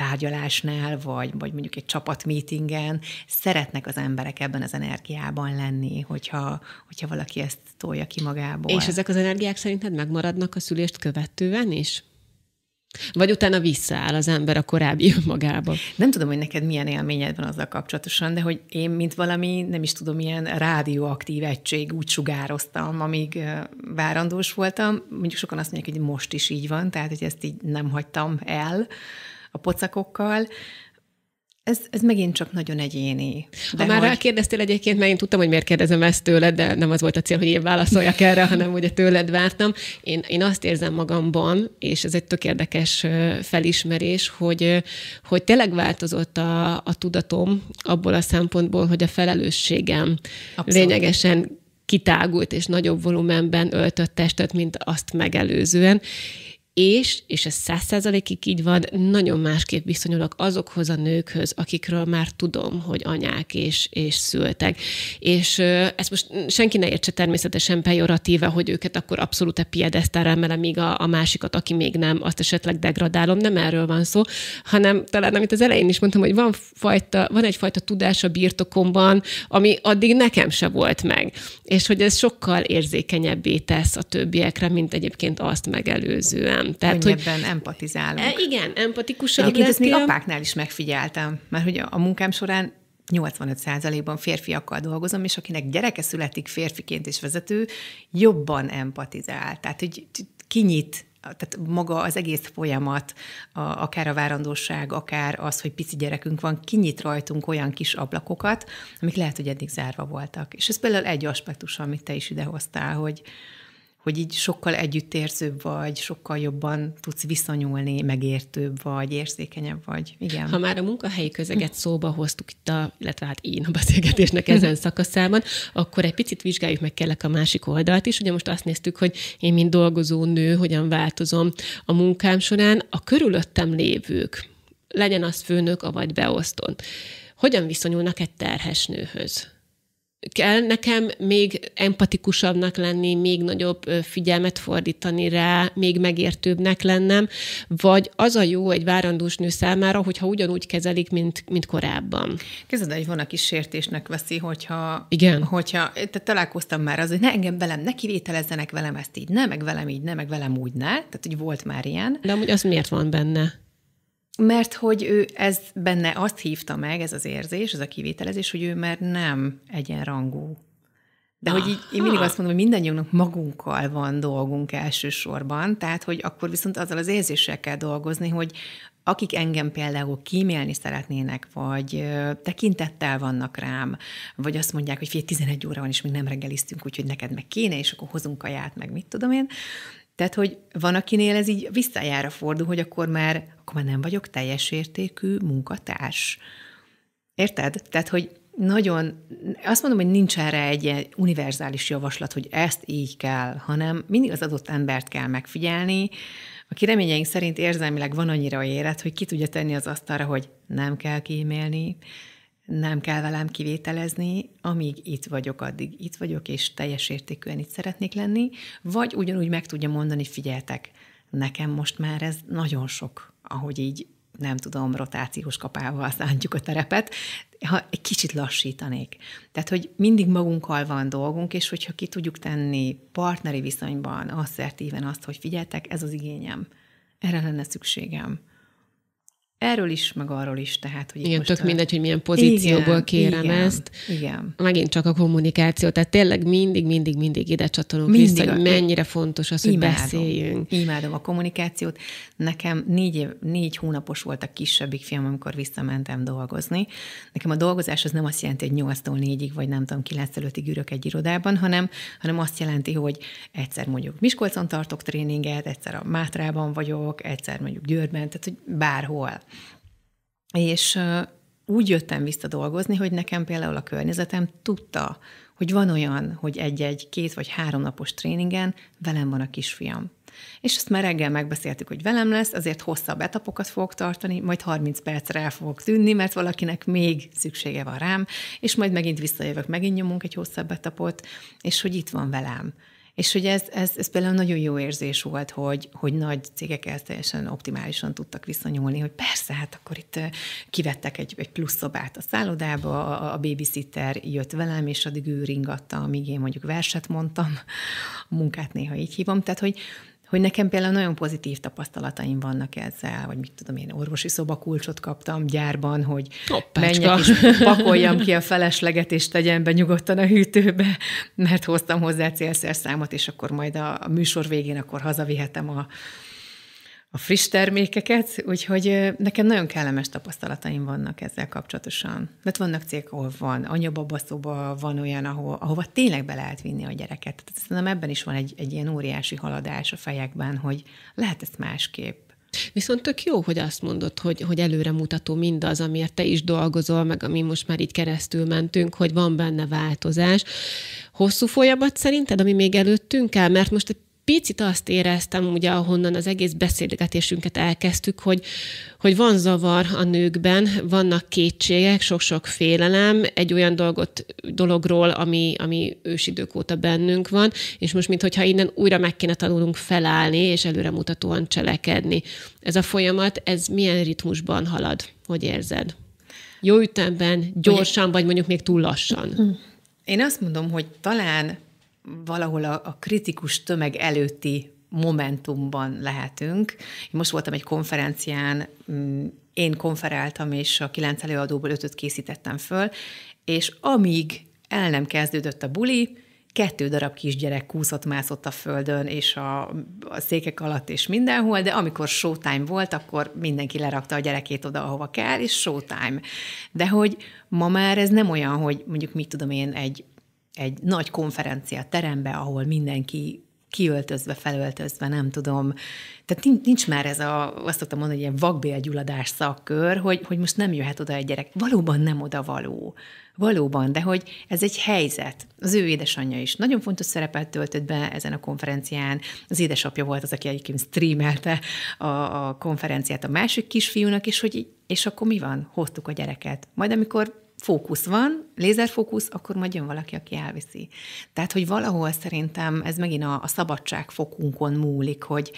tárgyalásnál, vagy, vagy mondjuk egy csapatmeetingen szeretnek az emberek ebben az energiában lenni, hogyha, hogyha valaki ezt tolja ki magából. És ezek az energiák szerinted megmaradnak a szülést követően is? Vagy utána visszaáll az ember a korábbi *laughs* magába. Nem tudom, hogy neked milyen élményed van azzal kapcsolatosan, de hogy én, mint valami, nem is tudom, milyen rádióaktív egység úgy sugároztam, amíg várandós voltam. Mondjuk sokan azt mondják, hogy most is így van, tehát hogy ezt így nem hagytam el a pocakokkal, ez, ez megint csak nagyon egyéni. De ha már hogy... rákérdeztél egyébként, mert én tudtam, hogy miért kérdezem ezt tőled, de nem az volt a cél, hogy én válaszoljak erre, hanem ugye tőled vártam. Én, én azt érzem magamban, és ez egy tök érdekes felismerés, hogy, hogy tényleg változott a, a tudatom abból a szempontból, hogy a felelősségem Abszolút. lényegesen kitágult és nagyobb volumenben öltött testet, mint azt megelőzően és, és ez száz százalékig így van, nagyon másképp viszonyulok azokhoz a nőkhöz, akikről már tudom, hogy anyák és, és szültek. És ezt most senki ne értse természetesen pejoratíve, hogy őket akkor abszolút a piedesztára emelem, míg a, a másikat, aki még nem, azt esetleg degradálom. Nem erről van szó, hanem talán, amit az elején is mondtam, hogy van, fajta, van egyfajta tudás a birtokomban, ami addig nekem se volt meg. És hogy ez sokkal érzékenyebbé tesz a többiekre, mint egyébként azt megelőzően. Tehát, Könnyebben hogy, empatizálunk. E, igen, empatikusabb Egyébként ezt még apáknál is megfigyeltem, mert hogy a munkám során 85%-ban férfiakkal dolgozom, és akinek gyereke születik férfiként és vezető, jobban empatizál. Tehát, hogy kinyit tehát maga az egész folyamat, a, akár a várandóság, akár az, hogy pici gyerekünk van, kinyit rajtunk olyan kis ablakokat, amik lehet, hogy eddig zárva voltak. És ez például egy aspektus, amit te is idehoztál, hogy, hogy így sokkal együttérzőbb vagy, sokkal jobban tudsz viszonyulni, megértőbb vagy, érzékenyebb vagy. Igen. Ha már a munkahelyi közeget szóba hoztuk itt, a, illetve hát én a beszélgetésnek ezen szakaszában, akkor egy picit vizsgáljuk meg kellek a másik oldalt is. Ugye most azt néztük, hogy én, mint dolgozó nő, hogyan változom a munkám során. A körülöttem lévők, legyen az főnök, vagy beosztott, hogyan viszonyulnak egy terhes nőhöz? Kell nekem még empatikusabbnak lenni, még nagyobb figyelmet fordítani rá, még megértőbbnek lennem, vagy az a jó egy várandós nő számára, hogyha ugyanúgy kezelik, mint, mint korábban. Kezded, hogy van, aki sértésnek veszi, hogyha... Igen. Hogyha, tehát találkoztam már az, hogy ne engem velem, ne kivételezzenek velem ezt így, ne, meg velem így, ne, meg velem úgy, ne. Tehát, hogy volt már ilyen. De amúgy az miért van benne? Mert hogy ő ez benne azt hívta meg, ez az érzés, ez a kivételezés, hogy ő már nem egyenrangú. De Aha. hogy így, én mindig azt mondom, hogy mindannyiunknak magunkkal van dolgunk elsősorban, tehát hogy akkor viszont azzal az érzéssel kell dolgozni, hogy akik engem például kímélni szeretnének, vagy tekintettel vannak rám, vagy azt mondják, hogy fél 11 óra van, és még nem reggeliztünk, úgyhogy neked meg kéne, és akkor hozunk kaját, meg mit tudom én. Tehát, hogy van, akinél ez így visszajára fordul, hogy akkor már, akkor már nem vagyok teljes értékű munkatárs. Érted? Tehát, hogy nagyon, azt mondom, hogy nincs erre egy univerzális javaslat, hogy ezt így kell, hanem mindig az adott embert kell megfigyelni, aki reményeink szerint érzelmileg van annyira érett, hogy ki tudja tenni az asztalra, hogy nem kell kímélni, nem kell velem kivételezni, amíg itt vagyok, addig itt vagyok, és teljes értékűen itt szeretnék lenni, vagy ugyanúgy meg tudja mondani, figyeltek, nekem most már ez nagyon sok, ahogy így nem tudom, rotációs kapával szántjuk a terepet, ha egy kicsit lassítanék. Tehát, hogy mindig magunkkal van dolgunk, és hogyha ki tudjuk tenni partneri viszonyban asszertíven azt, hogy figyeltek, ez az igényem, erre lenne szükségem Erről is, meg arról is, tehát, hogy Igen, tök a... mindegy, hogy milyen pozícióból igen, kérem igen, ezt. Igen. Megint csak a kommunikáció, tehát tényleg mindig, mindig, mindig ide csatolunk mindig vissza, hogy mennyire fontos az, hogy imádom, beszéljünk. Imádom a kommunikációt. Nekem négy, év, négy hónapos volt a kisebbik fiam, amikor visszamentem dolgozni. Nekem a dolgozás az nem azt jelenti, hogy 8-tól 4-ig, vagy nem tudom, 9 előttig ülök egy irodában, hanem, hanem azt jelenti, hogy egyszer mondjuk Miskolcon tartok tréninget, egyszer a Mátrában vagyok, egyszer mondjuk Győrben, tehát hogy bárhol. És úgy jöttem vissza dolgozni, hogy nekem például a környezetem tudta, hogy van olyan, hogy egy-egy két vagy három napos tréningen velem van a kisfiam. És ezt már reggel megbeszéltük, hogy velem lesz, azért hosszabb etapokat fogok tartani, majd 30 percre el fogok tűnni, mert valakinek még szüksége van rám, és majd megint visszajövök, megint nyomunk egy hosszabb etapot, és hogy itt van velem. És hogy ez, ez, ez például nagyon jó érzés volt, hogy, hogy nagy cégek ezt teljesen optimálisan tudtak visszanyúlni, hogy persze, hát akkor itt kivettek egy, egy plusz szobát a szállodába, a, a babysitter jött velem, és addig ő ringatta, amíg én mondjuk verset mondtam, a munkát néha így hívom, tehát hogy, hogy nekem például nagyon pozitív tapasztalataim vannak ezzel, vagy mit tudom én, orvosi szobakulcsot kaptam gyárban, hogy Hoppácska. menjek és pakoljam ki a felesleget, és tegyem be nyugodtan a hűtőbe, mert hoztam hozzá célszerszámot, és akkor majd a, a műsor végén akkor hazavihetem a, a friss termékeket, úgyhogy nekem nagyon kellemes tapasztalataim vannak ezzel kapcsolatosan. Mert vannak cégek, ahol van anyababaszoba, van olyan, ahol, ahova tényleg be lehet vinni a gyereket. Tehát szerintem ebben is van egy, egy ilyen óriási haladás a fejekben, hogy lehet ezt másképp. Viszont tök jó, hogy azt mondod, hogy, hogy előremutató mindaz, amiért te is dolgozol, meg ami most már így keresztül mentünk, hogy van benne változás. Hosszú folyamat szerinted, ami még előttünk el? Mert most picit azt éreztem, ugye, ahonnan az egész beszélgetésünket elkezdtük, hogy, hogy van zavar a nőkben, vannak kétségek, sok-sok félelem egy olyan dolgot, dologról, ami, ami ősidők óta bennünk van, és most mintha innen újra meg kéne tanulnunk felállni, és előremutatóan cselekedni. Ez a folyamat, ez milyen ritmusban halad? Hogy érzed? Jó ütemben, gyorsan, vagy mondjuk még túl lassan? Én azt mondom, hogy talán valahol a, a kritikus tömeg előtti momentumban lehetünk. Most voltam egy konferencián, mm, én konferáltam, és a kilenc előadóból ötöt készítettem föl, és amíg el nem kezdődött a buli, kettő darab kisgyerek kúszott, mászott a földön, és a, a székek alatt, és mindenhol, de amikor showtime volt, akkor mindenki lerakta a gyerekét oda, ahova kell, és showtime. De hogy ma már ez nem olyan, hogy mondjuk mit tudom én, egy egy nagy konferencia terembe, ahol mindenki kiöltözve, felöltözve, nem tudom. Tehát nincs már ez a, azt szoktam mondani, hogy ilyen vakbélgyulladás szakkör, hogy, hogy most nem jöhet oda egy gyerek. Valóban nem oda való. Valóban, de hogy ez egy helyzet. Az ő édesanyja is nagyon fontos szerepet töltött be ezen a konferencián. Az édesapja volt az, aki egyébként streamelte a, a konferenciát a másik kisfiúnak, és hogy és akkor mi van? Hoztuk a gyereket. Majd amikor fókusz van, lézerfókusz, akkor majd jön valaki, aki elviszi. Tehát, hogy valahol szerintem ez megint a, a szabadságfokunkon múlik, hogy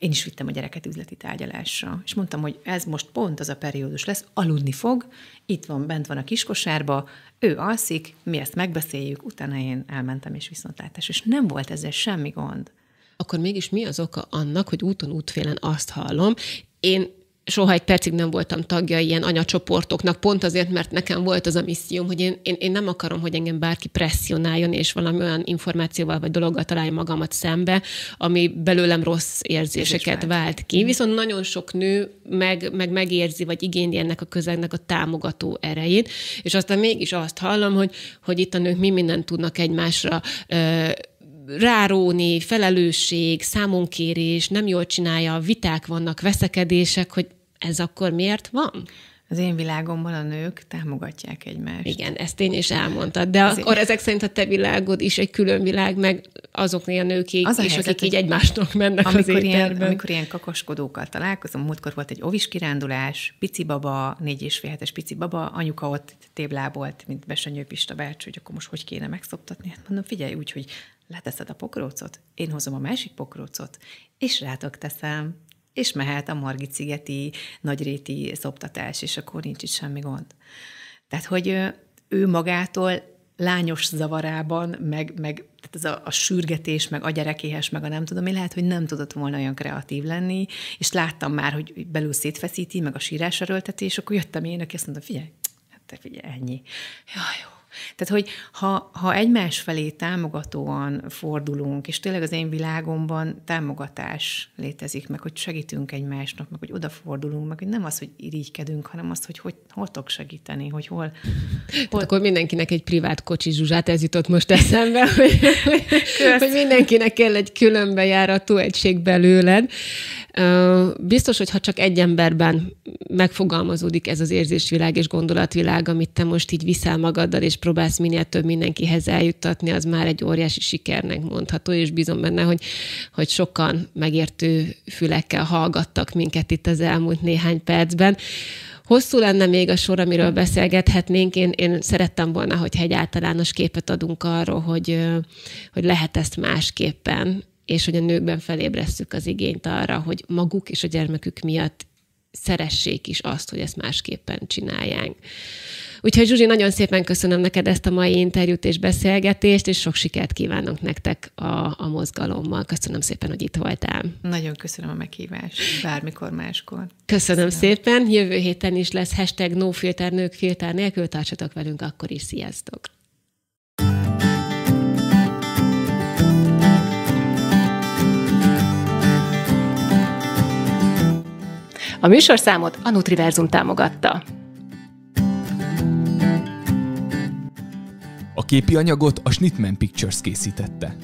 én is vittem a gyereket üzleti tárgyalásra, és mondtam, hogy ez most pont az a periódus lesz, aludni fog, itt van, bent van a kiskosárba, ő alszik, mi ezt megbeszéljük, utána én elmentem és viszontlátás, és nem volt ezzel semmi gond. Akkor mégis mi az oka annak, hogy úton útfélen azt hallom, én soha egy percig nem voltam tagja ilyen anyacsoportoknak, pont azért, mert nekem volt az a misszióm, hogy én, én, én nem akarom, hogy engem bárki presszionáljon, és valami olyan információval vagy dologgal találja magamat szembe, ami belőlem rossz érzéseket vált ki. Viszont nagyon sok nő meg, meg megérzi, vagy igényli ennek a közegnek a támogató erejét, és aztán mégis azt hallom, hogy, hogy itt a nők mi mindent tudnak egymásra ráróni, felelősség, számonkérés, nem jól csinálja, viták vannak, veszekedések, hogy ez akkor miért van? Az én világomban a nők támogatják egymást. Igen, ezt én is elmondtad, de Azért. akkor ezek szerint a te világod is egy külön világ, meg azoknél a nők az a és helyzet, akik így egymásnak mennek amikor az ilyen, amikor ilyen kakaskodókkal találkozom, múltkor volt egy ovis kirándulás, pici baba, négy és fél hetes pici baba, anyuka ott téblábolt, mint Besenyő Pista bács, hogy akkor most hogy kéne megszoptatni. Hát mondom, figyelj úgy, hogy leteszed a pokrócot, én hozom a másik pokrócot, és rátok teszem, és mehet a Margit szigeti nagyréti szoptatás, és akkor nincs itt semmi gond. Tehát, hogy ő magától lányos zavarában, meg, meg tehát ez a, a sürgetés, meg a gyerekéhes, meg a nem tudom, mi lehet, hogy nem tudott volna olyan kreatív lenni, és láttam már, hogy belül szétfeszíti, meg a sírás erőltetés, akkor jöttem én, aki azt mondta, figyelj, hát te figyelj, ennyi. Ja, jó, tehát, hogy ha, ha egymás felé támogatóan fordulunk, és tényleg az én világomban támogatás létezik, meg hogy segítünk egymásnak, meg hogy odafordulunk, meg hogy nem az, hogy irigykedünk, hanem az, hogy hogy hol tudok segíteni, hogy hol... hol... akkor mindenkinek egy privát kocsi zsuzsát, ez jutott most eszembe, hogy, hogy mindenkinek kell egy különbejárató egység belőled. Biztos, hogy ha csak egy emberben megfogalmazódik ez az érzésvilág és gondolatvilág, amit te most így viszel magaddal, és próbálsz minél több mindenkihez eljuttatni, az már egy óriási sikernek mondható, és bízom benne, hogy, hogy sokan megértő fülekkel hallgattak minket itt az elmúlt néhány percben. Hosszú lenne még a sor, amiről beszélgethetnénk. Én, én szerettem volna, hogy egy általános képet adunk arról, hogy, hogy lehet ezt másképpen, és hogy a nőkben felébresztjük az igényt arra, hogy maguk és a gyermekük miatt szeressék is azt, hogy ezt másképpen csinálják. Úgyhogy Zsuzsi, nagyon szépen köszönöm neked ezt a mai interjút és beszélgetést, és sok sikert kívánok nektek a, a mozgalommal. Köszönöm szépen, hogy itt voltál. Nagyon köszönöm a meghívást, bármikor máskor. Köszönöm, köszönöm. szépen. Jövő héten is lesz hashtag nofilter nők filter nélkül. Tartsatok velünk akkor is. Sziasztok! A műsorszámot a Nutriverzum támogatta. A képi anyagot a Schnittman Pictures készítette.